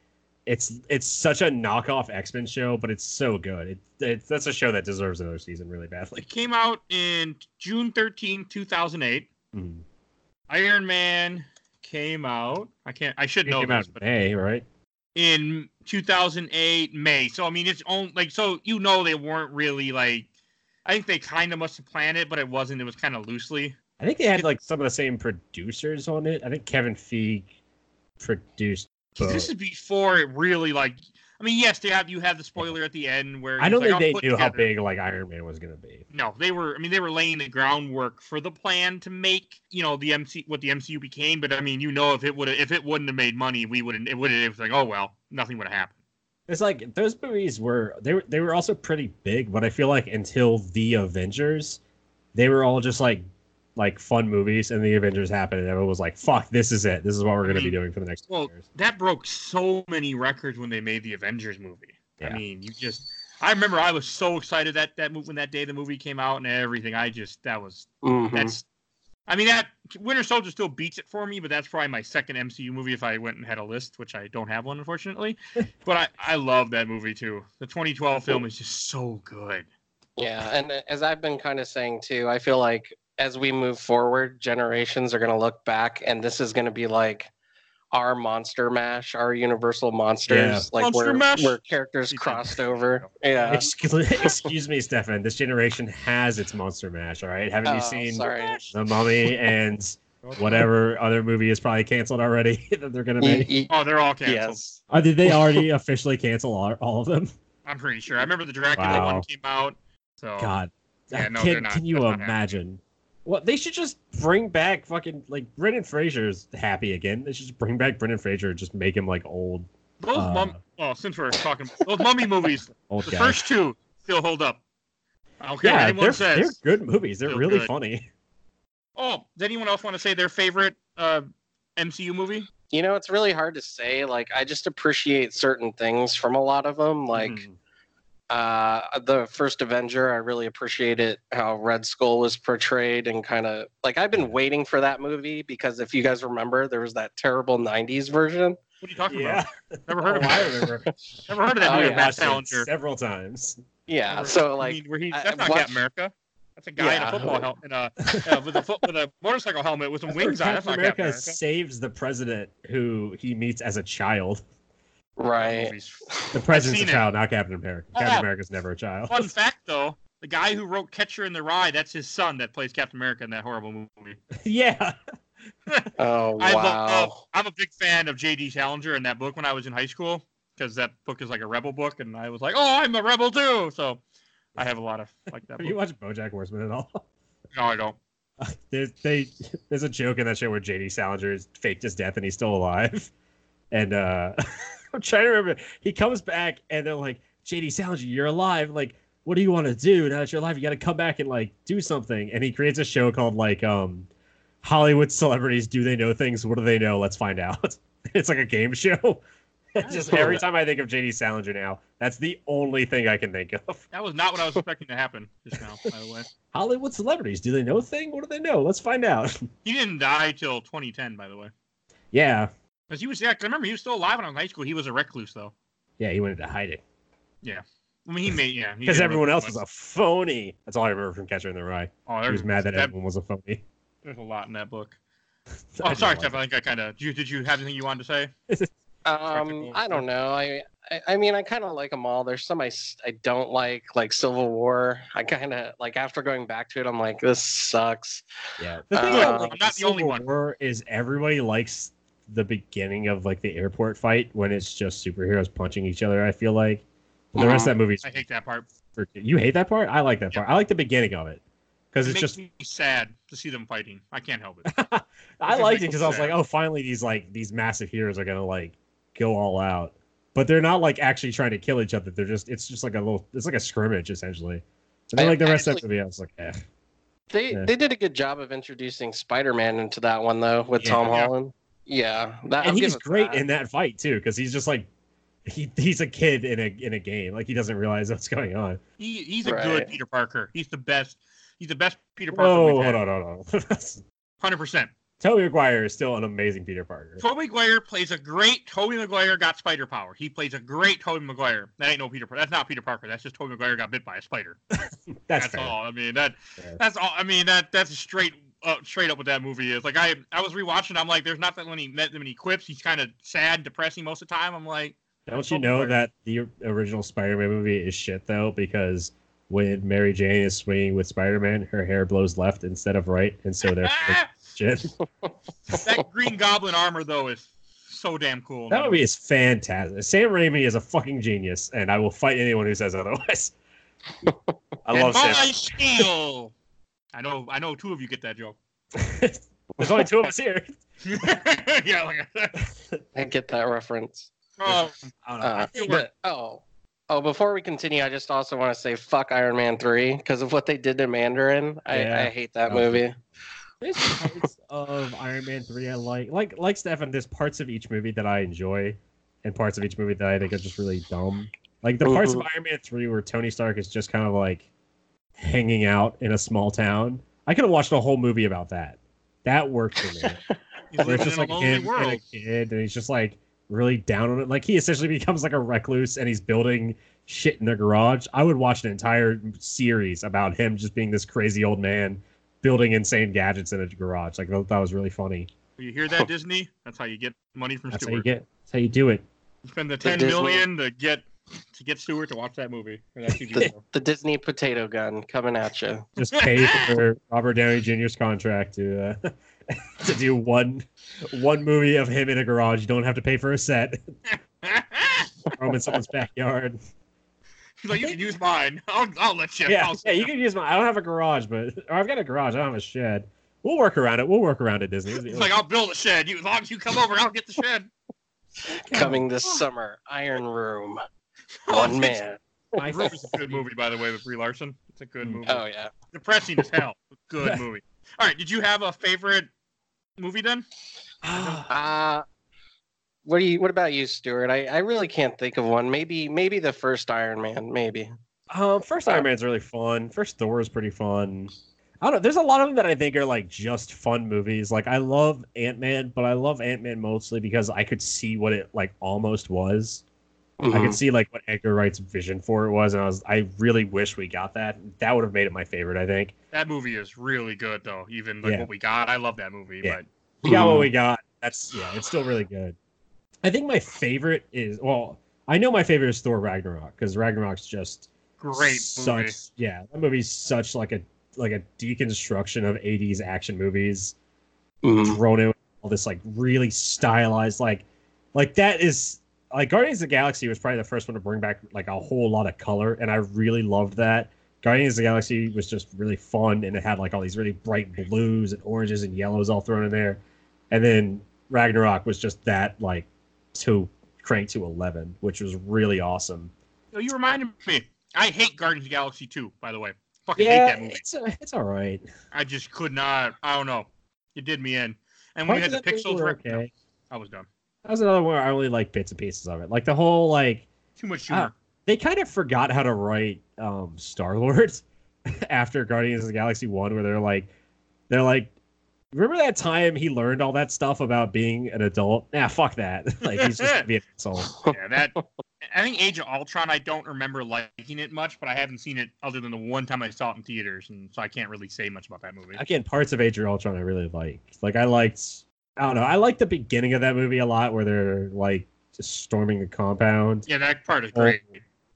it's it's such a knockoff X Men show, but it's so good. It, it that's a show that deserves another season really badly. It came out in June 13, 2008. Mhm. Iron Man came out. I can't. I should It know came out this, in but May, right? in 2008 May. So I mean, it's on like so you know they weren't really like. I think they kind of must have planned it, but it wasn't. It was kind of loosely. I think they had like some of the same producers on it. I think Kevin Feige produced. 'Cause This is before it really like. I mean, yes, they have you have the spoiler at the end where I don't like, think they knew how big like Iron Man was gonna be. No, they were. I mean, they were laying the groundwork for the plan to make you know the MC what the MCU became. But I mean, you know, if it would if it wouldn't have made money, we wouldn't. It would have. It was like, oh well, nothing would have happened. It's like those movies were they were they were also pretty big, but I feel like until the Avengers, they were all just like like fun movies, and the Avengers happened, and everyone was like, "Fuck, this is it. This is what we're gonna be mean, doing for the next well, years." that broke so many records when they made the Avengers movie. Yeah. I mean, you just. I remember I was so excited that that move when that day the movie came out and everything. I just that was Mhm. that's. I mean that Winter Soldier still beats it for me, but that's probably my second MCU movie if I went and had a list, which I don't have one unfortunately. <laughs> but I I love that movie too. The 2012 film is just so good. Yeah, and uh, as I've been kind of saying too, I feel like as we move forward, generations are going to look back, and this is going to be like our monster mash, our universal monsters, like Monster where Mash. where characters <laughs> crossed over. <laughs> Yeah. Excuse, excuse me, Stefan. This generation has its monster mash. All right, haven't Oh, you seen sorry. the Mummy and <laughs> whatever other movie is probably canceled already that they're gonna make? Oh, they're all canceled. yes. Uh, did they already officially cancel all, all of them? I'm pretty sure. I remember the Dracula Wow. one came out. So God, Yeah, Uh, no, can, not. can you imagine? happening. Imagine? Well, they should just bring back fucking like Brendan Fraser's happy again. They should just bring back Brendan Fraser and just make him like old, those Uh, mum. Well, since we're talking, those mummy movies, <laughs> old the guy. first two still hold up. I don't care what yeah, they're, says. they're good movies. They're Still really good. funny. Oh, does anyone else want to say their favorite uh, MCU movie? You know, it's really hard to say. Like, I just appreciate certain things from a lot of them. Like, Mhm. Uh, the first Avenger, I really appreciated how Red Skull was portrayed and kind of like I've been waiting for that movie because if you guys remember, there was that terrible '90s version. What are you talking Yeah, about? Never heard of Oh, I it. remember. <laughs> Never heard of that Oh, movie. yeah. Matt Watched it Salinger. several times. Yeah, Never- so I like mean, where he, I- that's not Captain America. That's a guy in a football helmet, in a <laughs> uh, with a foot, with a motorcycle helmet with some That's wings on. That's Captain not America, Captain America. saves the president who he meets as a child. Right. Movies. The president's a seen it. child, not Captain America. Captain Ah. America's never a child. Fun <laughs> fact, though, the guy who wrote Catcher in the Rye, that's his son that plays Captain America in that horrible movie. yeah. <laughs> Oh I wow. love, I'm a big fan of J.D. Salinger and that book when I was in high school because that book is like a rebel book, and I was like, oh, I'm a rebel too. So I have a lot of like that. Have <laughs> you watch BoJack Horseman at all? No, I don't. There's they there's a joke in that show where JD Salinger faked his death and he's still alive. And uh <laughs> I'm trying to remember. He comes back and they're like, JD Salinger, you're alive. Like, what do you want to do now that you're alive? You gotta come back and like do something. And he creates a show called like um Hollywood celebrities, do they know things? What do they know? Let's find out. <laughs> it's like a game show. <laughs> Just every time I think of JD Salinger now, that's the only thing I can think of. That was not what I was expecting to happen just now. By the way, Hollywood celebrities, do they know a thing? What do they know? Let's find out. he didn't die till 2010. By the way, yeah. Because he was yeah. 'cause I remember he was still alive when I was in high school. He was a recluse though. Yeah, he wanted to hide it. Yeah. I mean, he made yeah. Because everyone else was a phony. That's all I remember from Catcher in the Rye. Oh, He was mad that, that- everyone was a phony. there's a lot in that book. <laughs> I Oh, sorry, like Steph. I think I kind of. Did you, did you have anything you wanted to say? <laughs> Um, I don't know. I I, I mean, I kind of like them all. There's some I, I don't like, like Civil War. I kind of like after going back to it, I'm like, this sucks. Yeah. The thing Uh, about like I'm not the only one. War is everybody likes the beginning of like the airport fight when it's just superheroes punching each other. I feel like. But the rest of that movie. I hate that part. for, you hate that part. I like that part. I like the beginning of it because It it's makes just me sad to see them fighting. I can't help it. <laughs> I liked it because I was like, oh, finally these like these massive heroes are gonna like go all out, but they're not like actually trying to kill each other. They're just it's just like a little it's like a scrimmage essentially. And then like the rest of the movie, I was like, eh. They Yeah. they did a good job of introducing Spider-Man into that one though with Yeah. Tom Yeah. Holland. Yeah, that, I'll and he's great that. in that fight too because he's just like he he's a kid in a in a game like he doesn't realize what's going on. He, he's a Right. good Peter Parker. He's the best. He's the best Peter Parker Oh, hold on, hold on. <laughs> Hundred percent. Tobey Maguire is still an amazing Peter Parker. Tobey Maguire plays a great. Tobey Maguire got spider power. He plays a great Tobey Maguire. That ain't no Peter. Parker. That's not Peter Parker. That's just Tobey Maguire got bit by a spider. <laughs> That's, That's all. I mean that. Fair. That's all. I mean that. That's a straight. Uh, straight up what that movie is. Like I, I was rewatching. I'm like, there's not that many, that many quips. He's kind of sad, depressing most of the time. I'm like, Don't you know that the original Spider-Man movie is shit though? Because when Mary Jane is swinging with Spider-Man, her hair blows left instead of right, and so therefore <laughs> ah! shit. <laughs> that Green Goblin armor though is so damn cool. That movie is fantastic. Sam Raimi is a fucking genius, and I will fight anyone who says otherwise. <laughs> I and love my Sam. steel. I know. I know. Two of you get that joke. <laughs> There's only two of us here. <laughs> yeah. Like, <laughs> I get that reference. Oh, I don't know. Uh, but- oh, oh. Before we continue, I just also want to say fuck Iron Man three because of what they did to Mandarin. I, Yeah. I hate that Oh. movie. There's parts of Iron Man 3 I like. Like like Stefan, there's parts of each movie that I enjoy and parts of each movie that I think are just really dumb. Like the parts of. Iron Man 3 where Tony Stark is just kind of like hanging out in a small town. I could have watched a whole movie about that. That worked for me. <laughs> where it's just like lonely him and a kid and he's just like really down on it. Like he essentially <laughs> becomes like a recluse and he's building shit in the garage. I would watch an entire series about him just being this crazy old man building insane gadgets in a garage. Like that was really funny. You hear that, <laughs> Disney? That's how you get money from That's how you get. That's how you do it. You spend the The ten Disney- million to get to get Stuart to watch that movie. Or that TV The, show. the Disney potato gun coming at you. Just pay for Robert Downey Jr.'s contract to uh, <laughs> to do one one movie of him in a garage. You don't have to pay for a set. <laughs> Throw him in someone's backyard. He's like, you can use mine. I'll, I'll let you. Yeah, I'll- yeah, you can use my. I don't have a garage, but or I've got a garage. I don't have a shed. We'll work around it. We'll work around it, Disney. He's like, I'll build a shed. You, as long as you come over, I'll get the shed. Coming this summer, Iron Room. Oh, <laughs> One <laughs> it's- man. My Room is a good movie, by the way, with Brie Larson. It's a good Mm. movie. Oh yeah. Depressing as hell. Good <laughs> movie. All right, did you have a favorite movie then? <sighs> Uh what do you what about you, Stuart? I, I really can't think of one. Maybe maybe the first Iron Man, maybe. Um, first Iron Man's really fun. First Thor is pretty fun. I don't know. There's a lot of them that I think are like just fun movies. Like I love Ant Man, but I love Ant Man mostly because I could see what it like almost was. I Mhm. could see like what Edgar Wright's vision for it was, and I was I really wish we got that. That would have made it my favorite. I think That movie is really good, though. Even like Yeah. what we got, I love that movie. Yeah. But we got what we got. That's yeah, it's still really good. I think my favorite is well, I know my favorite is Thor Ragnarok because Ragnarok's just great such movie. yeah that movie's such like a like a deconstruction of 80s action movies Mhm. thrown in all this like really stylized like like that is like guardians of the galaxy was probably the first one to bring back like a whole lot of color and i really loved that guardians of the galaxy was just really fun and it had like all these really bright blues and oranges and yellows all thrown in there and then ragnarok was just that like to crank to 11 which was really awesome Oh, you reminded me. I hate Guardians of the Galaxy 2, by the way. Fucking hate that movie. it's, uh, it's all right I just could not. I don't know. It did me in. And when we had the pixels, were no, okay. I was done. That was another one where I only like bits and pieces of it. Like the whole like Too much humor. they kind of forgot how to write um Star Lord <laughs> after Guardians of the Galaxy One, where they're like they're like remember that time he learned all that stuff about being an adult? Nah, fuck that. <laughs> like he's just gonna be an <laughs> asshole. yeah, that. I think Age of Ultron. I don't remember liking it much, but I haven't seen it other than the one time I saw it in theaters, and so I can't really say much about that movie. Again, parts of Age of Ultron I really liked. Like I liked I don't know, I like the beginning of that movie a lot where they're like just storming the compound. Yeah, that part is great.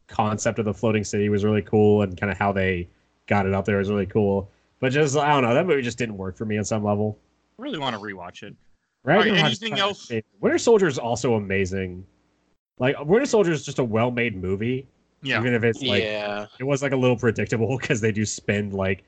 concept of the floating city was really cool and kind of how they got it up there was really cool. But just I don't know, that movie just didn't work for me on some level. I really want to rewatch it. Ragnarok's Alright, anything else? Winter Soldier is also amazing. Like Winter Soldier is just a well-made movie, Yeah, even if it's like yeah. it was like a little predictable <laughs> because they do spend like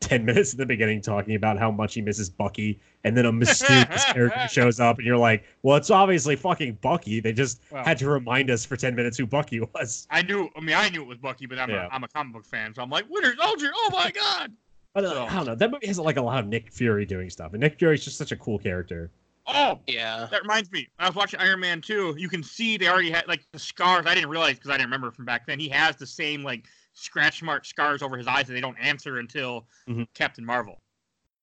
ten minutes in the beginning talking about how much he misses Bucky, and then a mysterious <laughs> character shows up, and you're like, well, it's obviously fucking Bucky. They just Well. had to remind us for ten minutes who Bucky was. I knew. I mean, I knew it was Bucky, but I'm Yeah. a, I'm a comic book fan, so I'm like, Winter Soldier. Oh my god. But uh, So- I don't know. That movie has like a lot of Nick Fury doing stuff, and Nick Fury's just such a cool character. Oh, Yeah. that reminds me. I was watching Iron Man 2, you can see they already had like the scars. I didn't realize because I didn't remember from back then. He has the same like scratch mark scars over his eyes that they don't answer until Mhm. Captain Marvel.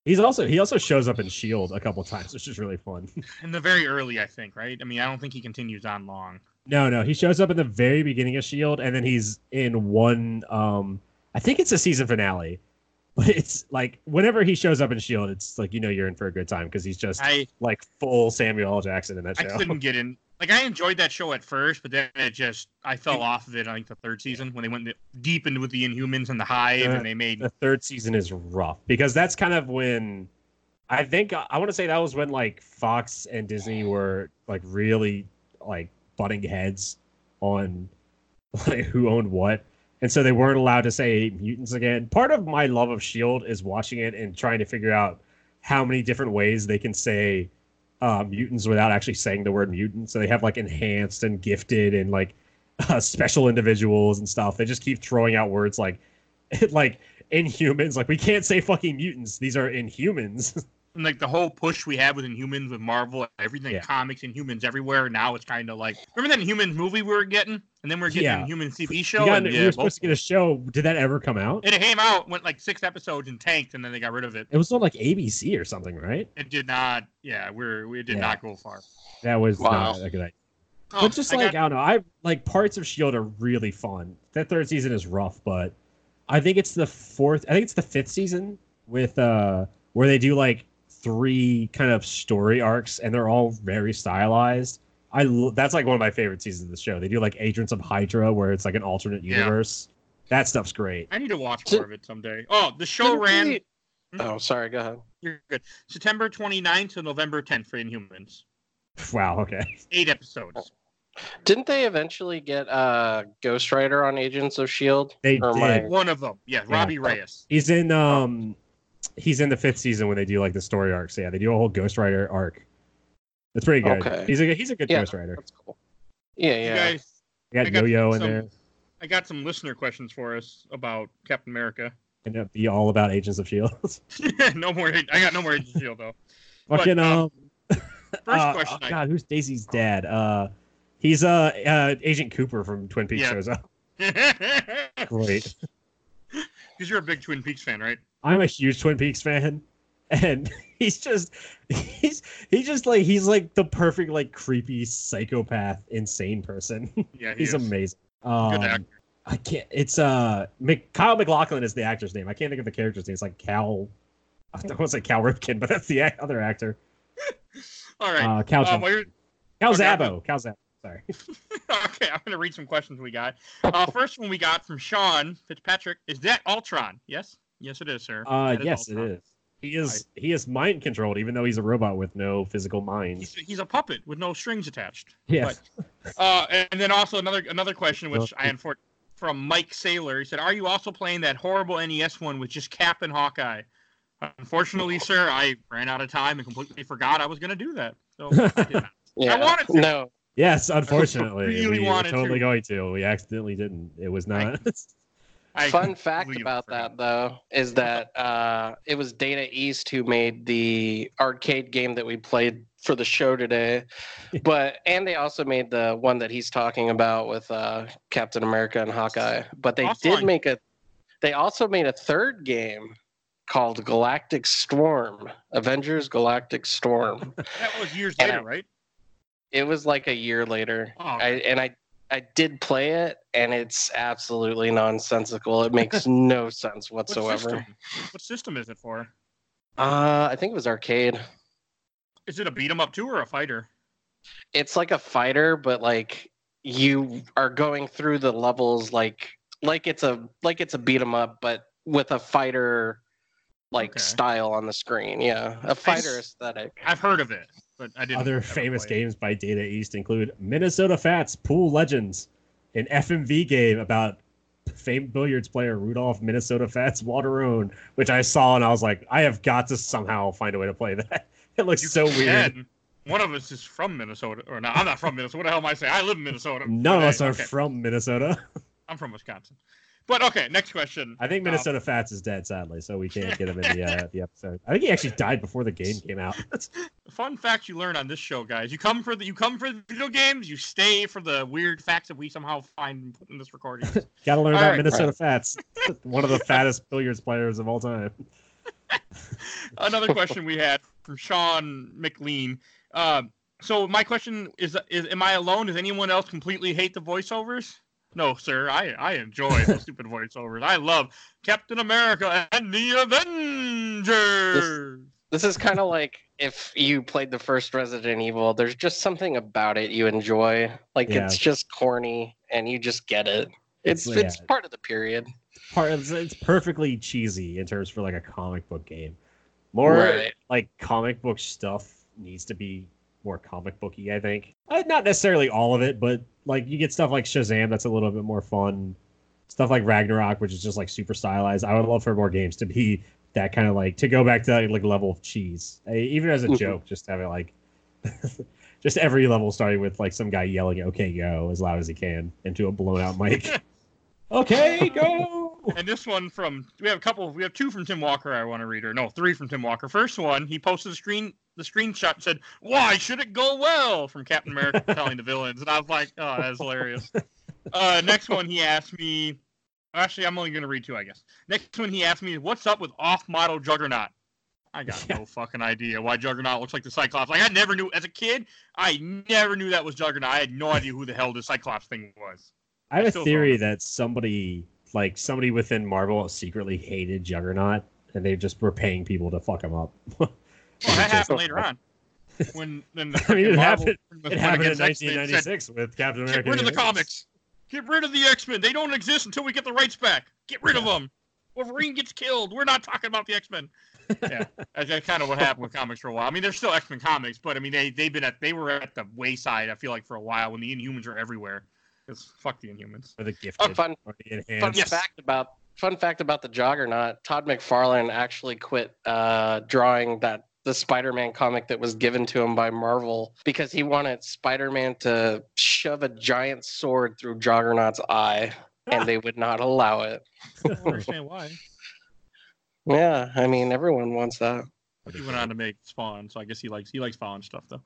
He's also he also shows up in Shield a couple times, which is really fun. <laughs> In the very early, I think, right? I mean, I don't think he continues on long. no, no, he shows up in the very beginning of Shield, and then he's in one. um I think it's a season finale, <laughs> but it's like whenever he shows up in Shield, it's like you know you're in for a good time because he's just I like full Samuel L. Jackson in that show. I couldn't get in. Like I enjoyed that show at first, but then it just I fell off of it. I think the third season when they went deep into with the Inhumans and the Hive, Yeah. and they made the third season is rough because that's kind of when I think I want to say that was when like Fox and Disney were like really like butting heads on <laughs> like who owned what. And so they weren't allowed to say mutants again. Part of my love of Shield is watching it and trying to figure out how many different ways they can say uh, mutants without actually saying the word mutant. So they have like enhanced and gifted and like <laughs> uh, special individuals and stuff. They just keep throwing out words like <laughs> like inhumans. Like we can't say fucking mutants. These are inhumans. <laughs> And like the whole push we had with Inhumans with Marvel, everything Yeah. comics, humans everywhere. Now it's kind of like remember that Inhumans movie we were getting, and then we are getting Yeah. an TV show. got, and, we yeah, were supposed to get a show. Did that ever come out? it came out, went like six episodes and tanked, and then they got rid of it. It was on like ABC or something, right? It did not. Yeah, we're we did Yeah. not go far. That was Wow. not a good idea. Oh, but just I like got- I don't know, I like parts of Shield are really fun. That third season is rough, but I think it's the fourth. I think it's the fifth season with uh where they do like three kind of story arcs, and they're all very stylized. I lo- that's like one of my favorite seasons of the show. They do like Agents of Hydra, where it's like an alternate Yeah. universe. That stuff's great. I need to watch So- more of it someday. Oh, the show ran. they- Oh, sorry. Go ahead. You're good. September 29th to November 10th for Inhumans. Wow. Okay. Eight episodes. Didn't they eventually get uh, Ghost Rider on Agents of Shield? They Or am I- did. One of them. Yeah, Yeah. Robbie Reyes. He's in um he's in the fifth season when they do like the story arcs. Yeah, they do a whole Ghost Rider arc. It's pretty good. Okay. He's a he's a good Yeah. Ghost Rider. That's cool. Yeah, You yeah. guys, You I got got Yo-Yo in there. I got some listener questions for us about Captain America. And it'd be all about Agents of Shield. <laughs> <laughs> no more. I got no more Agents of Shield though. But, Fucking um. <laughs> First uh, question. oh, I- God, who's Daisy's dad? Uh, he's uh, uh Agent Cooper from Twin Peaks Yeah. shows up. Because you're a big Twin Peaks fan, right? I'm a huge Twin Peaks fan, <laughs> and he's just he's he's just like he's like the perfect like creepy psychopath insane person. <laughs> Yeah, he he's is. amazing. Good Um, actor. I can't. It's uh, Mc, Kyle MacLachlan is the actor's name. I can't think of the character's name. It's like Cal. I don't want to say Cal Ripken, but that's the <laughs> other actor. All right. Uh, Cal. Um, Cal okay, Zabo. Cal Zabo. Sorry. <laughs> okay, I'm gonna read some questions we got. Uh, <laughs> first one we got from Sean Fitzpatrick. Is that Ultron? Yes. Yes, it is, sir. Uh, That is yes, Ultron. it is. He is he is mind controlled, even though he's a robot with no physical mind. He's, he's a puppet with no strings attached. Yeah. Uh, and then also another another question, which I unfor- from Mike Saylor. He said, "Are you also playing that horrible NES one with just Cap and Hawkeye?" Unfortunately, sir, I ran out of time and completely forgot I was going to do that. So I did not. <laughs> yeah. wanted to. No. Yes, <laughs> unfortunately, really we wanted were totally to. going to. We accidentally didn't. It was not. <laughs> I Fun fact about forgot. that though is that uh, it was Data East who made the arcade game that we played for the show today, <laughs> but and they also made the one that he's talking about with uh, Captain America and Hawkeye. But they Also did make a. They also made a third game called Galactic Storm, Avengers Galactic Storm. That was years And later, I- right? It was like a year later. Oh, I and I I did play it and it's absolutely nonsensical. It makes <laughs> no sense what whatsoever. system? What system is it for? Uh I think it was arcade. Is it a beat 'em up too or a fighter? It's like a fighter, but like you are going through the levels like like it's a like it's a beat 'em up, but with a fighter like Okay. style on the screen. Yeah, a fighter aesthetic. I've heard of it, but I didn't. Other famous games by Data East include Minnesota Fats Pool Legends, an FMV game about famed billiards player Rudolph Minnesota Fats Wanderone, which I saw and I was like, I have got to somehow find a way to play that. <laughs> It looks You so weird. One of us is from Minnesota, or no? I'm not from Minnesota. What the hell am I saying? I live in Minnesota. None of us are okay, from Minnesota. <laughs> I'm from Wisconsin. But okay, next question. I think Um, Minnesota Fats is dead, sadly, so we can't get him in the <laughs> uh, the episode. I think he actually died before the game came out. <laughs> fun facts you learn on this show, guys. You come for the you come for the video games. You stay for the weird facts that we somehow find in this recording. <laughs> Got to learn All about right. Minnesota Fats, one of the fattest billiards players of all time. Another question we had from Sean McLean. Um, so my question is: Is am I alone? Does anyone else completely hate the voiceovers? No, sir. I I enjoy the <laughs> stupid voiceovers. I love Captain America and the Avengers. This is kind of like if you played the first Resident Evil, there's just something about it you enjoy. Like Yeah. it's just corny and you just get it. It's It's- it's yeah. part of the period. Part it's, it's perfectly cheesy in terms for like a comic book game. More Right. like comic book stuff needs to be more comic booky. I think uh, not necessarily all of it, but like you get stuff like Shazam that's a little bit more fun. Stuff like Ragnarok, which is just like super stylized. I would love for more games to be <laughs> that kind of like to go back to that like level of cheese, Uh, even as a Mhm. joke. Just have it like <laughs> just every level starting with like some guy yelling "Okay, go" as loud as he can into a blown out mic. <laughs> okay, go. <laughs> And this one from we have a couple. We have two from Tim Walker. I want to read, or no, three from Tim Walker. First one, he posted the screen, the screenshot and said, "Why should it go well?" From Captain America <laughs> telling the villains, and I was like, "Oh, that's hilarious." Uh, next one, he asked me. Actually, I'm only going to read two, I guess. Next one, he asked me, "What's up with off-model Juggernaut?" I got Yeah. no fucking idea why Juggernaut looks like the Cyclops. Like I never knew as a kid. I never knew that was Juggernaut. I had no idea who the hell the Cyclops thing was. I have a theory that somebody like somebody within Marvel secretly hated Juggernaut, and they just were paying people to fuck him up. Well, that <laughs> happened later on. When then the <laughs> I mean, it Marvel happened- It happened in against X-Men and said, 1996 with Captain America. Get rid of the Universe. comics. Get rid of the X Men. They don't exist until we get the rights back. Get rid of them. Wolverine gets killed. We're not talking about the X Men. Yeah, <laughs> that's, that's kind of what happened with comics for a while. I mean, there's still X Men comics, but I mean, they they've been at they were at the wayside. I feel like for a while when the Inhumans are everywhere. Because fuck the Inhumans. Or the gifted. fun or the Fun. Yes. fact about fun fact about the Juggernaut: Todd McFarlane actually quit uh, drawing that the Spider-Man comic that was given to him by Marvel because he wanted Spider-Man to shove a giant sword through Juggernaut's eye, and they would not allow it. <laughs> I don't understand why. Yeah, I mean everyone wants that. He went on to make Spawn, so I guess he likes he likes Spawn stuff though.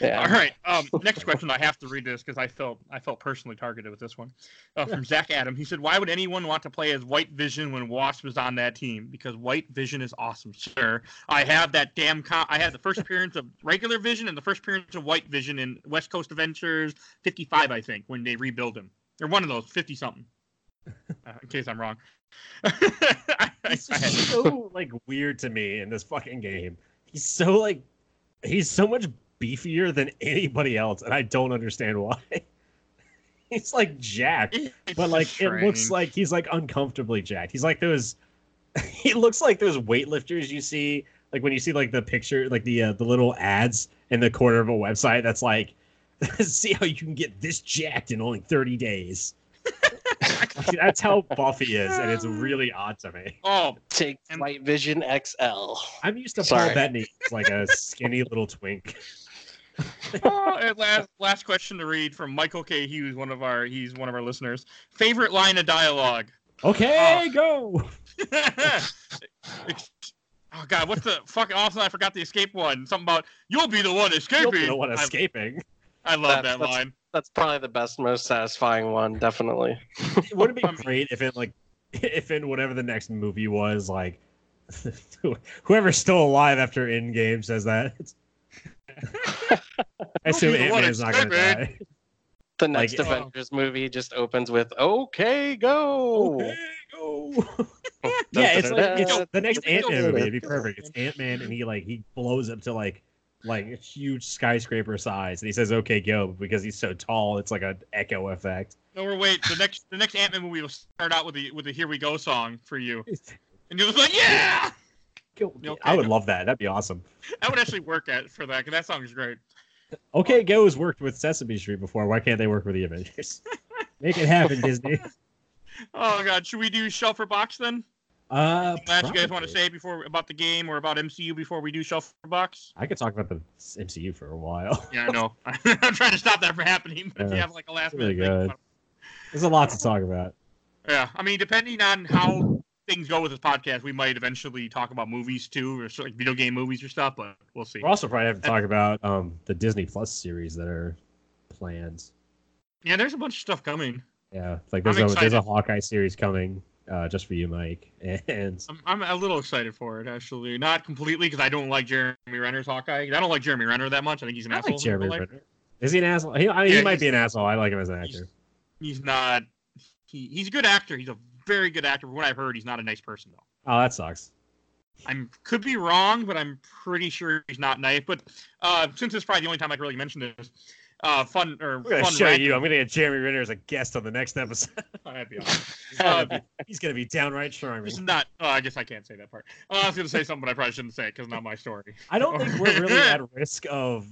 Yeah. All right. Um, next question. I have to read this because I felt I felt personally targeted with this one. Uh, from Zach Adam. He said, "Why would anyone want to play as White Vision when Wasp was on that team? Because White Vision is awesome, sir. I have that damn. Com- I had the first appearance of regular Vision and the first appearance of White Vision in West Coast Avengers 55, I think, when they rebuild him. Or one of those, 50 something. Uh, in case I'm wrong. it's <laughs> I, I had- just so like weird to me in this fucking game. He's so like he's so much beefier than anybody else, and I don't understand why. <laughs> he's like jacked, it's but like just it looks like he's like uncomfortably jacked. He's like those. <laughs> he looks like those weightlifters you see, like when you see like the picture, like the uh, the little ads in the corner of a website that's like, <laughs> see how you can get this jacked in only thirty days. that's how Buffy is, and it's really odd to me. Oh, Take And- White Vision XL. I'm used to Sorry. Paul Bettany as like a skinny little twink. <laughs> oh, last last question to read from Michael K. Hughes, one of our he's one of our listeners. Favorite line of dialogue. Okay, go. <laughs> oh God, what's the fucking awesome? I forgot the escape one. Something about you'll be the one You'll escaping. be the one I- escaping. I, love That's- that that's- line. That's probably the best, most satisfying one. Definitely. Wouldn't it Um, be <laughs> great if it like if in whatever the next movie was like whoever's still alive after Endgame says that. I assume Ant one Man's not gonna die. The next uh, Avengers movie just opens with "Okay, go." Okay, go. <laughs> yeah, it's like it's the next Ant Man movie. It'd be perfect. It's Ant Man, and he like he blows up to like like a huge skyscraper size, and he says "Okay, go" because he's so tall. It's like an echo effect. No, or wait, the next the next Ant Man movie will start out with the with the Here We Go song for you, <laughs> and you're just like, yeah, Go- Okay, I would go. love that. That'd be awesome. that would actually work at for that because that song is great. Okay, Go has worked with Sesame Street before. Why can't they work with the Avengers? Make it happen, <laughs> Disney. Oh God, should we do shelf or box then? Uh, Last you guys want to say before about the game or about MCU before we do shelf or box? I could talk about the MCU for a while. Yeah, I know. <laughs> I'm trying to stop that from happening, but if you have like a last it's really minute thing. good. There's a lot to talk about. Yeah, I mean, depending on how things go with this podcast, we might eventually talk about movies too, or like video game movies or stuff. But we'll see. We're also probably have to talk about um the Disney Plus series that are planned. Yeah, there's a bunch of stuff coming. Yeah, like I'm there's a there's a. Hawkeye series coming, uh, just for you, Mike. <laughs> And I'm, I'm a little excited for it actually. Not completely because I don't like Jeremy Renner's Hawkeye. I don't like Jeremy Renner that much. I think he's an I asshole. like Jeremy Renner. Is he an asshole? He, I mean, Yeah, he might be an asshole. I like him as an he's- actor. He's not. He, he's a good actor. He's a very good actor. From what I've heard, he's not a nice person though. Oh, that sucks. I'm could be wrong, but I'm pretty sure he's not nice. But uh, since this is probably the only time I can really mention this, uh, fun or I'm gonna fun show you. I'm gonna get Jeremy Renner as a guest on the next episode. <laughs> That'd be <laughs> awesome. Uh, He's gonna be downright charming. This is not. Oh, I guess I can't say that part. Uh, I was going to say something, but I probably shouldn't say it because it's not my story. I don't think we're really <laughs> at risk of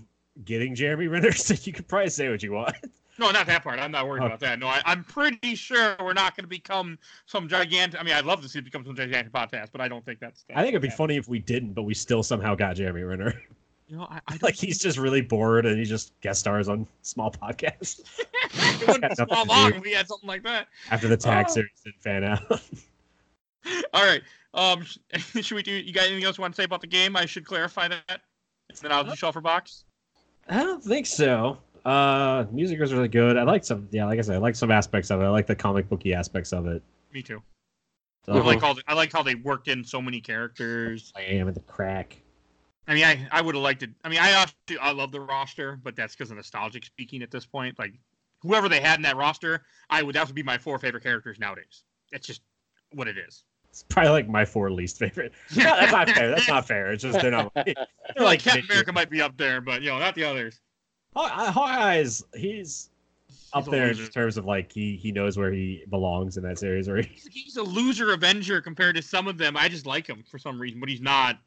getting Jeremy Renner, so you could probably say what you want. No, not that part. I'm not worried Oh. about that. No, I, I'm pretty sure we're not going to become some gigantic. I mean, I'd love to see it become some gigantic podcast, but I don't think that's. I think it'd be funny if we didn't, but we still somehow got Jeremy Renner. You know, I, I <laughs> Like he's just really bored and he just guest stars on small podcasts <laughs> it wouldn't be small long if we had something like that. after the tag Oh. series didn't fan out. <laughs> All right. Um, should we do? You got anything else you want to say about the game? I should clarify that. And then I'll do shuffle box. I don't think so. Uh, music was really good. I like some, yeah, like I said, I like some aspects of it. I like the comic booky aspects of it. Me too. So, I like. The, I like how they worked in so many characters. I am at the crack. I mean, I, I would have liked it. I mean, I actually I love the roster, but that's because of nostalgic speaking at this point. Like, whoever they had in that roster, I would that would be my four favorite characters nowadays. That's just what it is. It's probably like my four least favorite. <laughs> No, that's not fair. That's not fair. It's just they're not. <laughs> They're like <laughs> Captain America might be up there, but you know, not the others. Haw- Hawkeye's he's up He's there in terms of like he he knows where he belongs in that series. Or He's, he's a loser Avenger compared to some of them. I just like him for some reason, but he's not.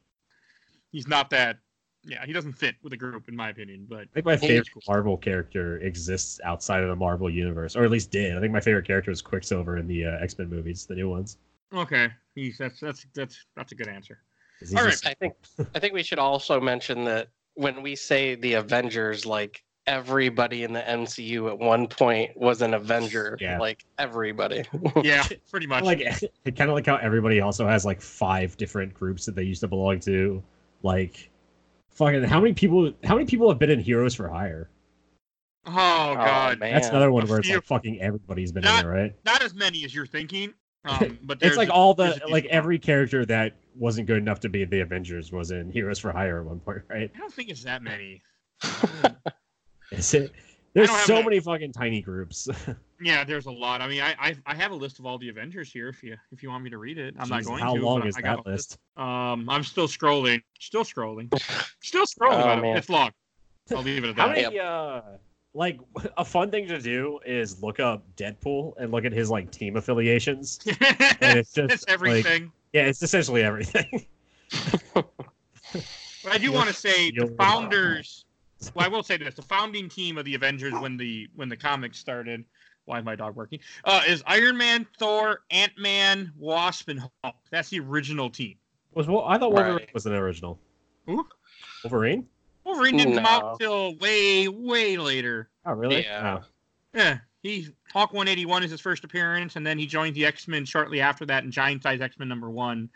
He's not that. Yeah, he doesn't fit with the group, in my opinion. But I think my favorite cool. Marvel character exists outside of the Marvel universe, or at least did. I think my favorite character was Quicksilver in the uh, X Men movies, the new ones. okay, he's that's that's that's that's a good answer. All right. I think I think we should also mention that when we say the Avengers, like everybody in the MCU at one point was an Avenger. Yeah. Like everybody. <laughs> Yeah, pretty much. like <laughs> kind of like how everybody also has like five different groups that they used to belong to. Like, fucking, how many people? How many people have been in Heroes for Hire? oh god, oh, man. That's another one where it's like fucking everybody's been Not- in there, right? not as many as you're thinking. Um, <laughs> but It's like all the like decent every character that wasn't good enough to be the Avengers was in Heroes for Hire at one point, <laughs> right? I don't think it's that many. <laughs> Is it? There's don't so that. many fucking tiny groups. yeah, there's a lot. I mean, I, I I have a list of all the Avengers here. If you if you want me to read it, I'm not Jeez, going how to. long is I got that a list? Um, I'm still scrolling. Still scrolling. Still scrolling. Oh, by the way. man. It's long. I'll leave it at that. How that. many? Uh, like <laughs> a fun thing to do is look up Deadpool and look at his like team affiliations. <laughs> And it's just, it's everything. Yeah, it's essentially everything. <laughs> But I do want to say the founders. Well, I will say this: the founding team of the Avengers when the when the comics started. Why is my dog working? Uh, is Iron Man, Thor, Ant Man, Wasp, and Hulk. That's the original team. Was well, I thought Wolverine Right. was an original. Who? Wolverine? Wolverine didn't come out till way way later. Oh, really? Yeah. Oh. Yeah, he Hulk 181 is his first appearance, and then he joined the X Men shortly after that in Giant Size X Men number one.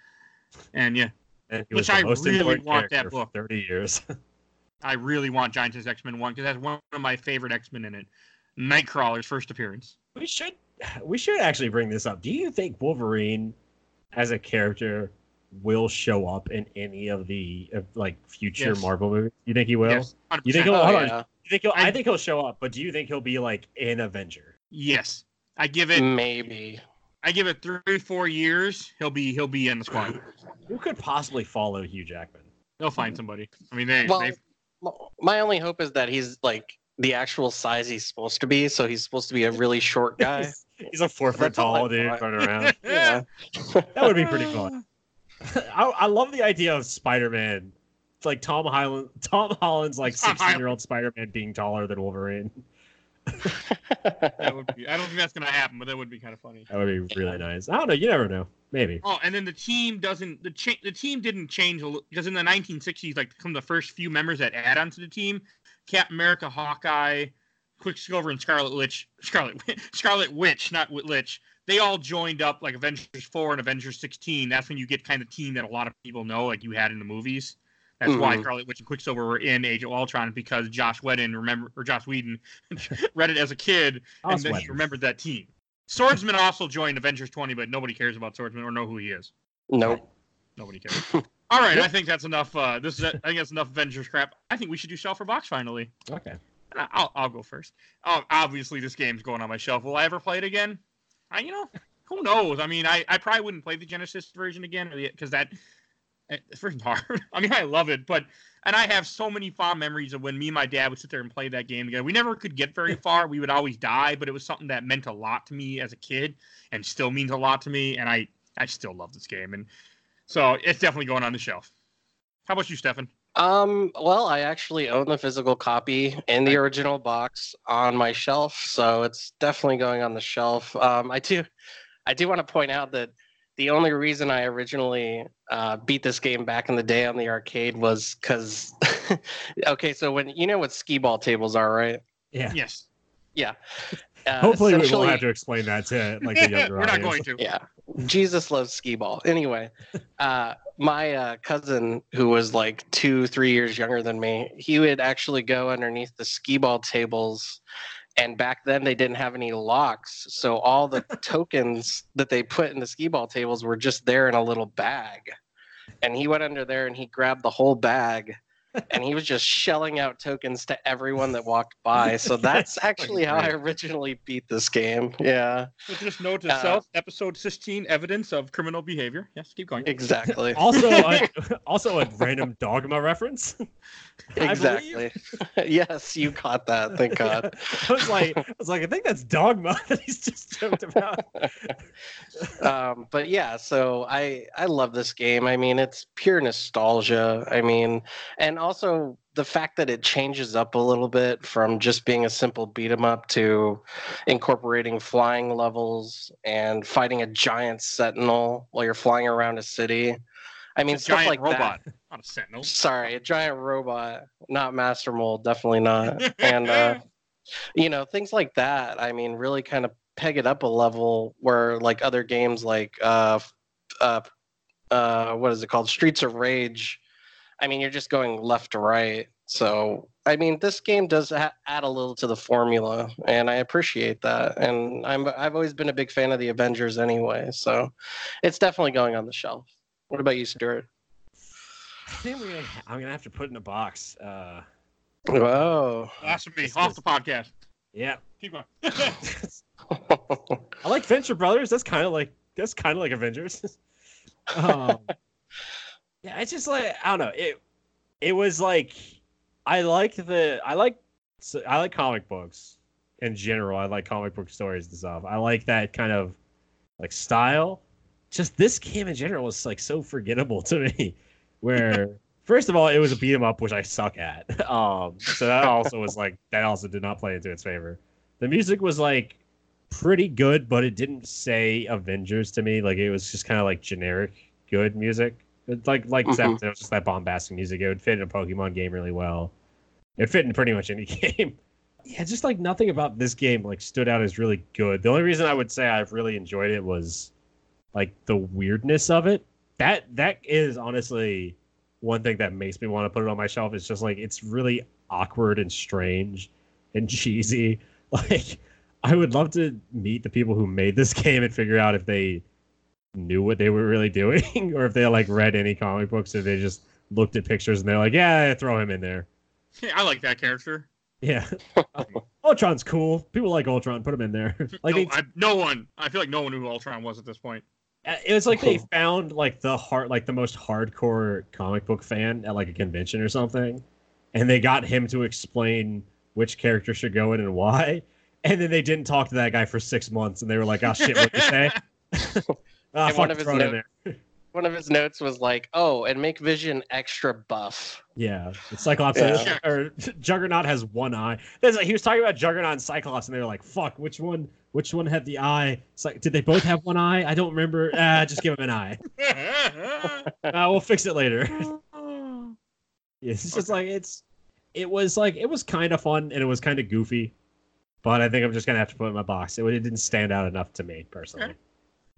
And yeah, And Which I really want that book. Thirty years. <laughs> I really want Giant Size X Men one because that's one of my favorite X Men in it. Nightcrawler's first appearance. we should, we should actually bring this up. Do you think Wolverine, as a character, will show up in any of the uh, like future Yes. Marvel movies? You think he will? Yes, You think he'll- Oh, on. yeah. You think he'll? I, I- think he'll show up, but do you think he'll be like an Avenger? Yes, I give it. Maybe. I give it three, four years. He'll be he'll be in the squad. Who could possibly follow Hugh Jackman? They'll find somebody. I mean, they. Well, they my only hope is that he's like the actual size he's supposed to be. So he's supposed to be a really short <laughs> guy. He's, he's a four foot That's all I tall dude thought. running around. <laughs> yeah. That would be pretty fun. I, I love the idea of Spider Man. It's like Tom Holland, <laughs> Tom Holland's like sixteen year old Spider Man being taller than Wolverine. <laughs> That would be. I don't think that's gonna happen, but that would be kind of funny. That would be really nice. I don't know. You never know. Maybe. Oh, and then the team doesn't the cha- the team didn't change because in the 1960s, like from the first few members that add on to the team, Captain America, Hawkeye, Quicksilver, and Scarlet Witch, Scarlet <laughs> Scarlet Witch, not Wit- Lich. They all joined up like Avengers 4 and Avengers 16. That's when you get kind of team that a lot of people know, like you had in the movies. That's why Mhm. Scarlet Witch and Quicksilver were in Age of Ultron because Joss Whedon remember or Joss Whedon <laughs> read it as a kid and then sweat he remembered that team. Swordsman also joined Avengers 20, but nobody cares about Swordsman or know who he is. Nope. Nobody cares. <laughs> All right, I think that's enough. Uh, this is I think that's enough Avengers crap. I think we should do shelf for box finally. Okay. I'll I'll go first. Oh, obviously this game's going on my shelf. Will I ever play it again? I you know who knows. I mean, I, I probably wouldn't play the Genesis version again uh, because that eh, it's freaking hard. <laughs> I mean, I love it, but and I have so many fond memories of when me and my dad would sit there and play that game together. We never could get very far. We would always die, but it was something that meant a lot to me as a kid and still means a lot to me. And I I still love this game, and so it's definitely going on the shelf. How about you, Stephen? Um, well, I actually own the physical copy in the original box on my shelf, so it's definitely going on the shelf. Um, I do, I do want to point out that the only reason I originally uh, beat this game back in the day on the arcade was because <laughs> okay, so when you know what skee ball tables are, right? Yeah. Yes. Yeah. Uh, Hopefully, we won't have to explain that to like the <laughs> younger We're not audience. going to. Yeah. Jesus loves skee ball. Anyway, <laughs> uh, my uh, cousin, who was like two, three years younger than me, he would actually go underneath the skee ball tables. And back then, they didn't have any locks. So all the <laughs> tokens that they put in the skee ball tables were just there in a little bag. And he went under there and he grabbed the whole bag and he was just shelling out tokens to everyone that walked by. So <laughs> that's actually how I originally beat this game. Yeah, So just note to Uh, self, episode 16, evidence of criminal behavior. Yes, keep going. exactly. <laughs> Also, a, <laughs> also a random dogma reference. Exactly. yes, you caught that. Thank God. I was like, I was like, I think that's dogma that he's just joked about. um, but yeah, so I I love this game. I mean, it's pure nostalgia. I mean, and also the fact that it changes up a little bit from just being a simple beat 'em up to incorporating flying levels and fighting a giant sentinel while you're flying around a city. I mean, a stuff giant like robot, that. not a sentinel. Sorry, a giant robot, not Master Mold, definitely not. <laughs> And uh, you know, things like that. I mean, really kind of peg it up a level where like other games like uh, uh, uh, what is it called, Streets of Rage. I mean, you're just going left to right. So I mean, this game does ha- add a little to the formula, and I appreciate that. And I'm I've always been a big fan of the Avengers anyway, so it's definitely going on the shelf. What about you, Stuart? I think we're gonna, I'm gonna have to put it in a box. Uh, Whoa. Blasphemy, This off was- the podcast. yeah, Keep going. <laughs> I like Venture Brothers. That's kind of like that's kind of like Avengers. <laughs> um, yeah, it's just like I don't know. It it was like I like the I like I like comic books in general. I like comic book stories and stuff. I like that kind of like style. Just this game in general was like so forgettable <laughs> to me. Where <laughs> first of all, it was a beat 'em up, which I suck at. <laughs> Um, so that also was like that also did not play into its favor. The music was like pretty good, but it didn't say Avengers to me. Like it was just kind of like generic good music. It's like like. Mm-hmm. Zep, it was just that bombastic music. It would fit in a Pokemon game really well. It fit in pretty much any <laughs> game. Yeah, just like nothing about this game like stood out as really good. The only reason I would say I've really enjoyed it was like the weirdness of it. That that is honestly one thing that makes me want to put it on my shelf. It's just like it's really awkward and strange and cheesy. <laughs> Like I would love to meet the people who made this <laughs> game and figure out if they knew what they were really doing <laughs> or if they like read any comic books or they just looked at pictures and they're like, yeah, throw him in there. Yeah, I like that character. Yeah. <laughs> Ultron's cool. People like Ultron. Put him in there. <laughs> like no, I, no one. I feel like no one knew who Ultron was at this point. Uh, it was like they found like the heart, like the most hardcore comic book fan at like a convention or something and they got him to explain which character should go in and why and then they didn't talk to that guy for six months and they were like oh shit what did you say ah, And one of his throw note- <laughs> One of his notes was like, "Oh, and make Vision extra buff." yeah cyclops Yeah. or <laughs> juggernaut has one eye. There's like, he was talking about juggernaut and cyclops and they were like fuck which one which one had the eye? It's like did they both have one eye? I don't remember. Ah just give him an eye. Uh, <laughs> we'll fix it later. Yeah, it's just like it's it was like it was kind of fun and it was kind of goofy, but I think I'm just gonna have to put it in my box. It, it didn't stand out enough to me personally.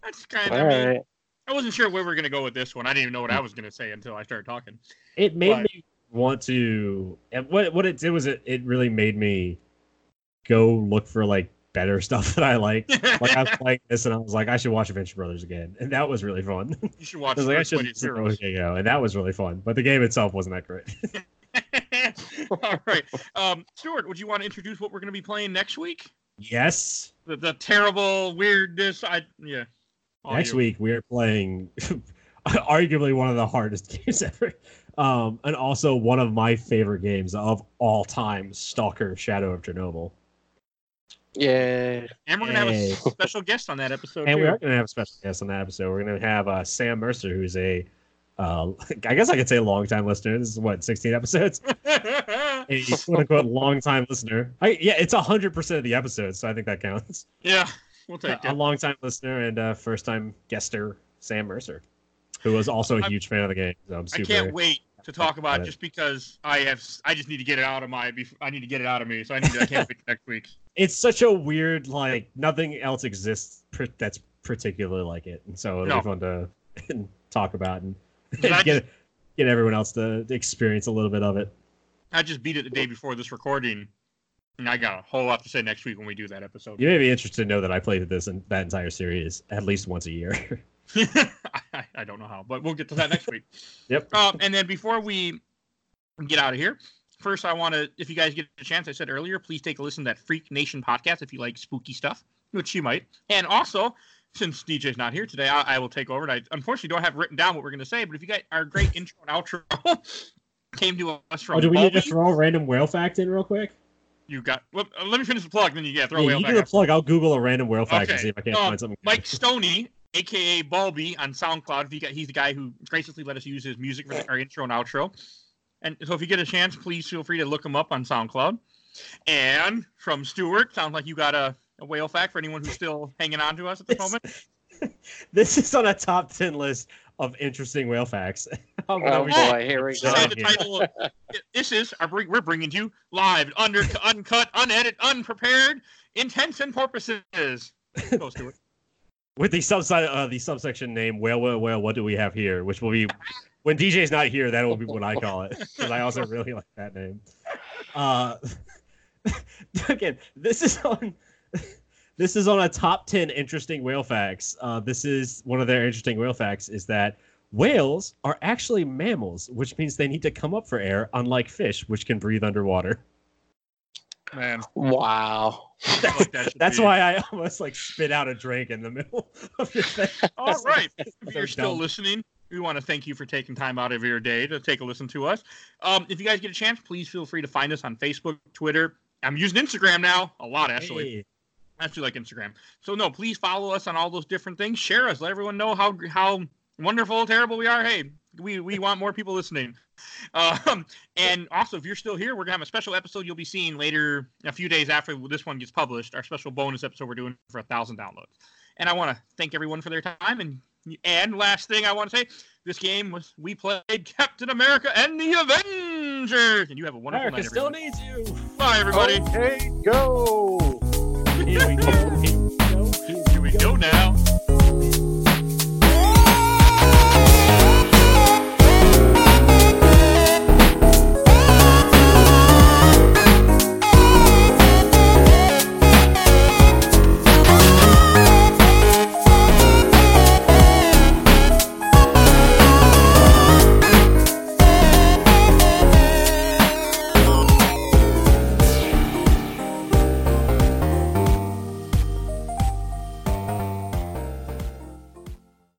Okay. That's kind of. I, mean, right. I wasn't sure where we were gonna go with this one. I didn't even know what I was gonna say until I started talking. It made But- me want to. And what what it did was it it really made me go look for like better <laughs> stuff that I like. Like I was <laughs> playing this and I was like I should watch Venture Brothers again, and that was really fun. you should <laughs> I watch was like I should Heroes. okay, go, and that was really fun. But the game itself wasn't that great. All right, um, Stuart, would you want to introduce what we're gonna be playing next week? yes. The, the terrible weirdness. I yeah. All Next you. week we are playing <laughs> arguably one of the hardest <laughs> games ever. Um, and also one of my favorite games of all time, Stalker Shadow of Chernobyl. Yay! And we're gonna have a special guest on that episode And too. we are going to have a special guest on that episode. We're going to have uh, Sam Mercer, who's a, uh, <laughs> I guess I could say a long time listener. This is what, 16 episodes? A quote unquote long time listener. I, yeah, it's 100% of the episodes, so I think that counts. yeah, we'll take a long time listener and uh, first time guester, Sam Mercer, who was also a I'm- huge fan of the game. So I'm I can't wait to talk about it. just because I have I just need to get it out of my I need to get it out of me. So I need to, I can't <laughs> wait next week. It's such a weird like nothing else exists pr- that's particularly like it, and so it'll No. be fun to <laughs> talk about and, I <laughs> get get everyone else to experience a little bit of it. I just beat it the day before this recording, and I got a whole lot to say next week when we do that episode. You may be interested to know that I played this and that entire series at least once a year. I, <laughs> <laughs> I don't know how, but we'll get to that next week. <laughs> Yep. Um, and then before we get out of here, first I want to, if you guys get a chance, I said earlier, please take a listen to that Freak Nation podcast if you like spooky stuff, which you might. And also, since DJ's not here today, I, I will take over. And I unfortunately don't have written down what we're going to say, but if you got our great intro and outro came to us from oh, do we need to throw a random whale fact in real quick? You got. Well, uh, let me finish the plug, then you get throw Yeah, whale you do the plug. I'll Google a random whale fact and see if I can't Um, find something. Mike Stoney, aka Balby, on SoundCloud. If you got, he's the guy who graciously let us use his music for the, our intro and outro. And so, if you get a chance, please feel free to look him up on SoundCloud. And from Stuart, sounds like you got a, a whale fact for anyone who's still hanging on to us at the This- moment. <laughs> This is on a top ten list of interesting whale facts. <laughs> Oh be- boy, here we <laughs> go. Yeah. the title of this is we're bringing to you live, under uncut, unedited, unprepared, intents and purposes. Go, it. <laughs> with the subside uh, the subsection name whale whale whale what do we have here which will be when dj's not here that will be what i call it because i also really like that name uh again this is on this is on a top 10 interesting whale facts uh this is one of their interesting whale facts is that whales are actually mammals which means they need to come up for air unlike fish which can breathe underwater Man, Wow. I like that that's be- why i almost like spit out a drink in the middle of this thing <laughs> All right. <laughs> If you're still dumb. listening, we want to thank you for taking time out of your day to take a listen to us. Um, if you guys get a chance, please feel free to find us on Facebook, Twitter. I'm using Instagram now, a lot actually. Hey. I actually like Instagram. So no, please follow us on all those different things. Share us. Let everyone know how how wonderful, terrible we are. Hey, we we want more people listening. <laughs> Um, and also, if you're still here, we're gonna have a special episode you'll be seeing later, a few days after this one gets published. Our special bonus episode we're doing for a thousand downloads. And I want to thank everyone for their time. And and last thing I want to say, this game was we played Captain America and the Avengers. And you have a wonderful America night, still needs you. Bye, everybody. Okay, go. Here we go. Here we go, now.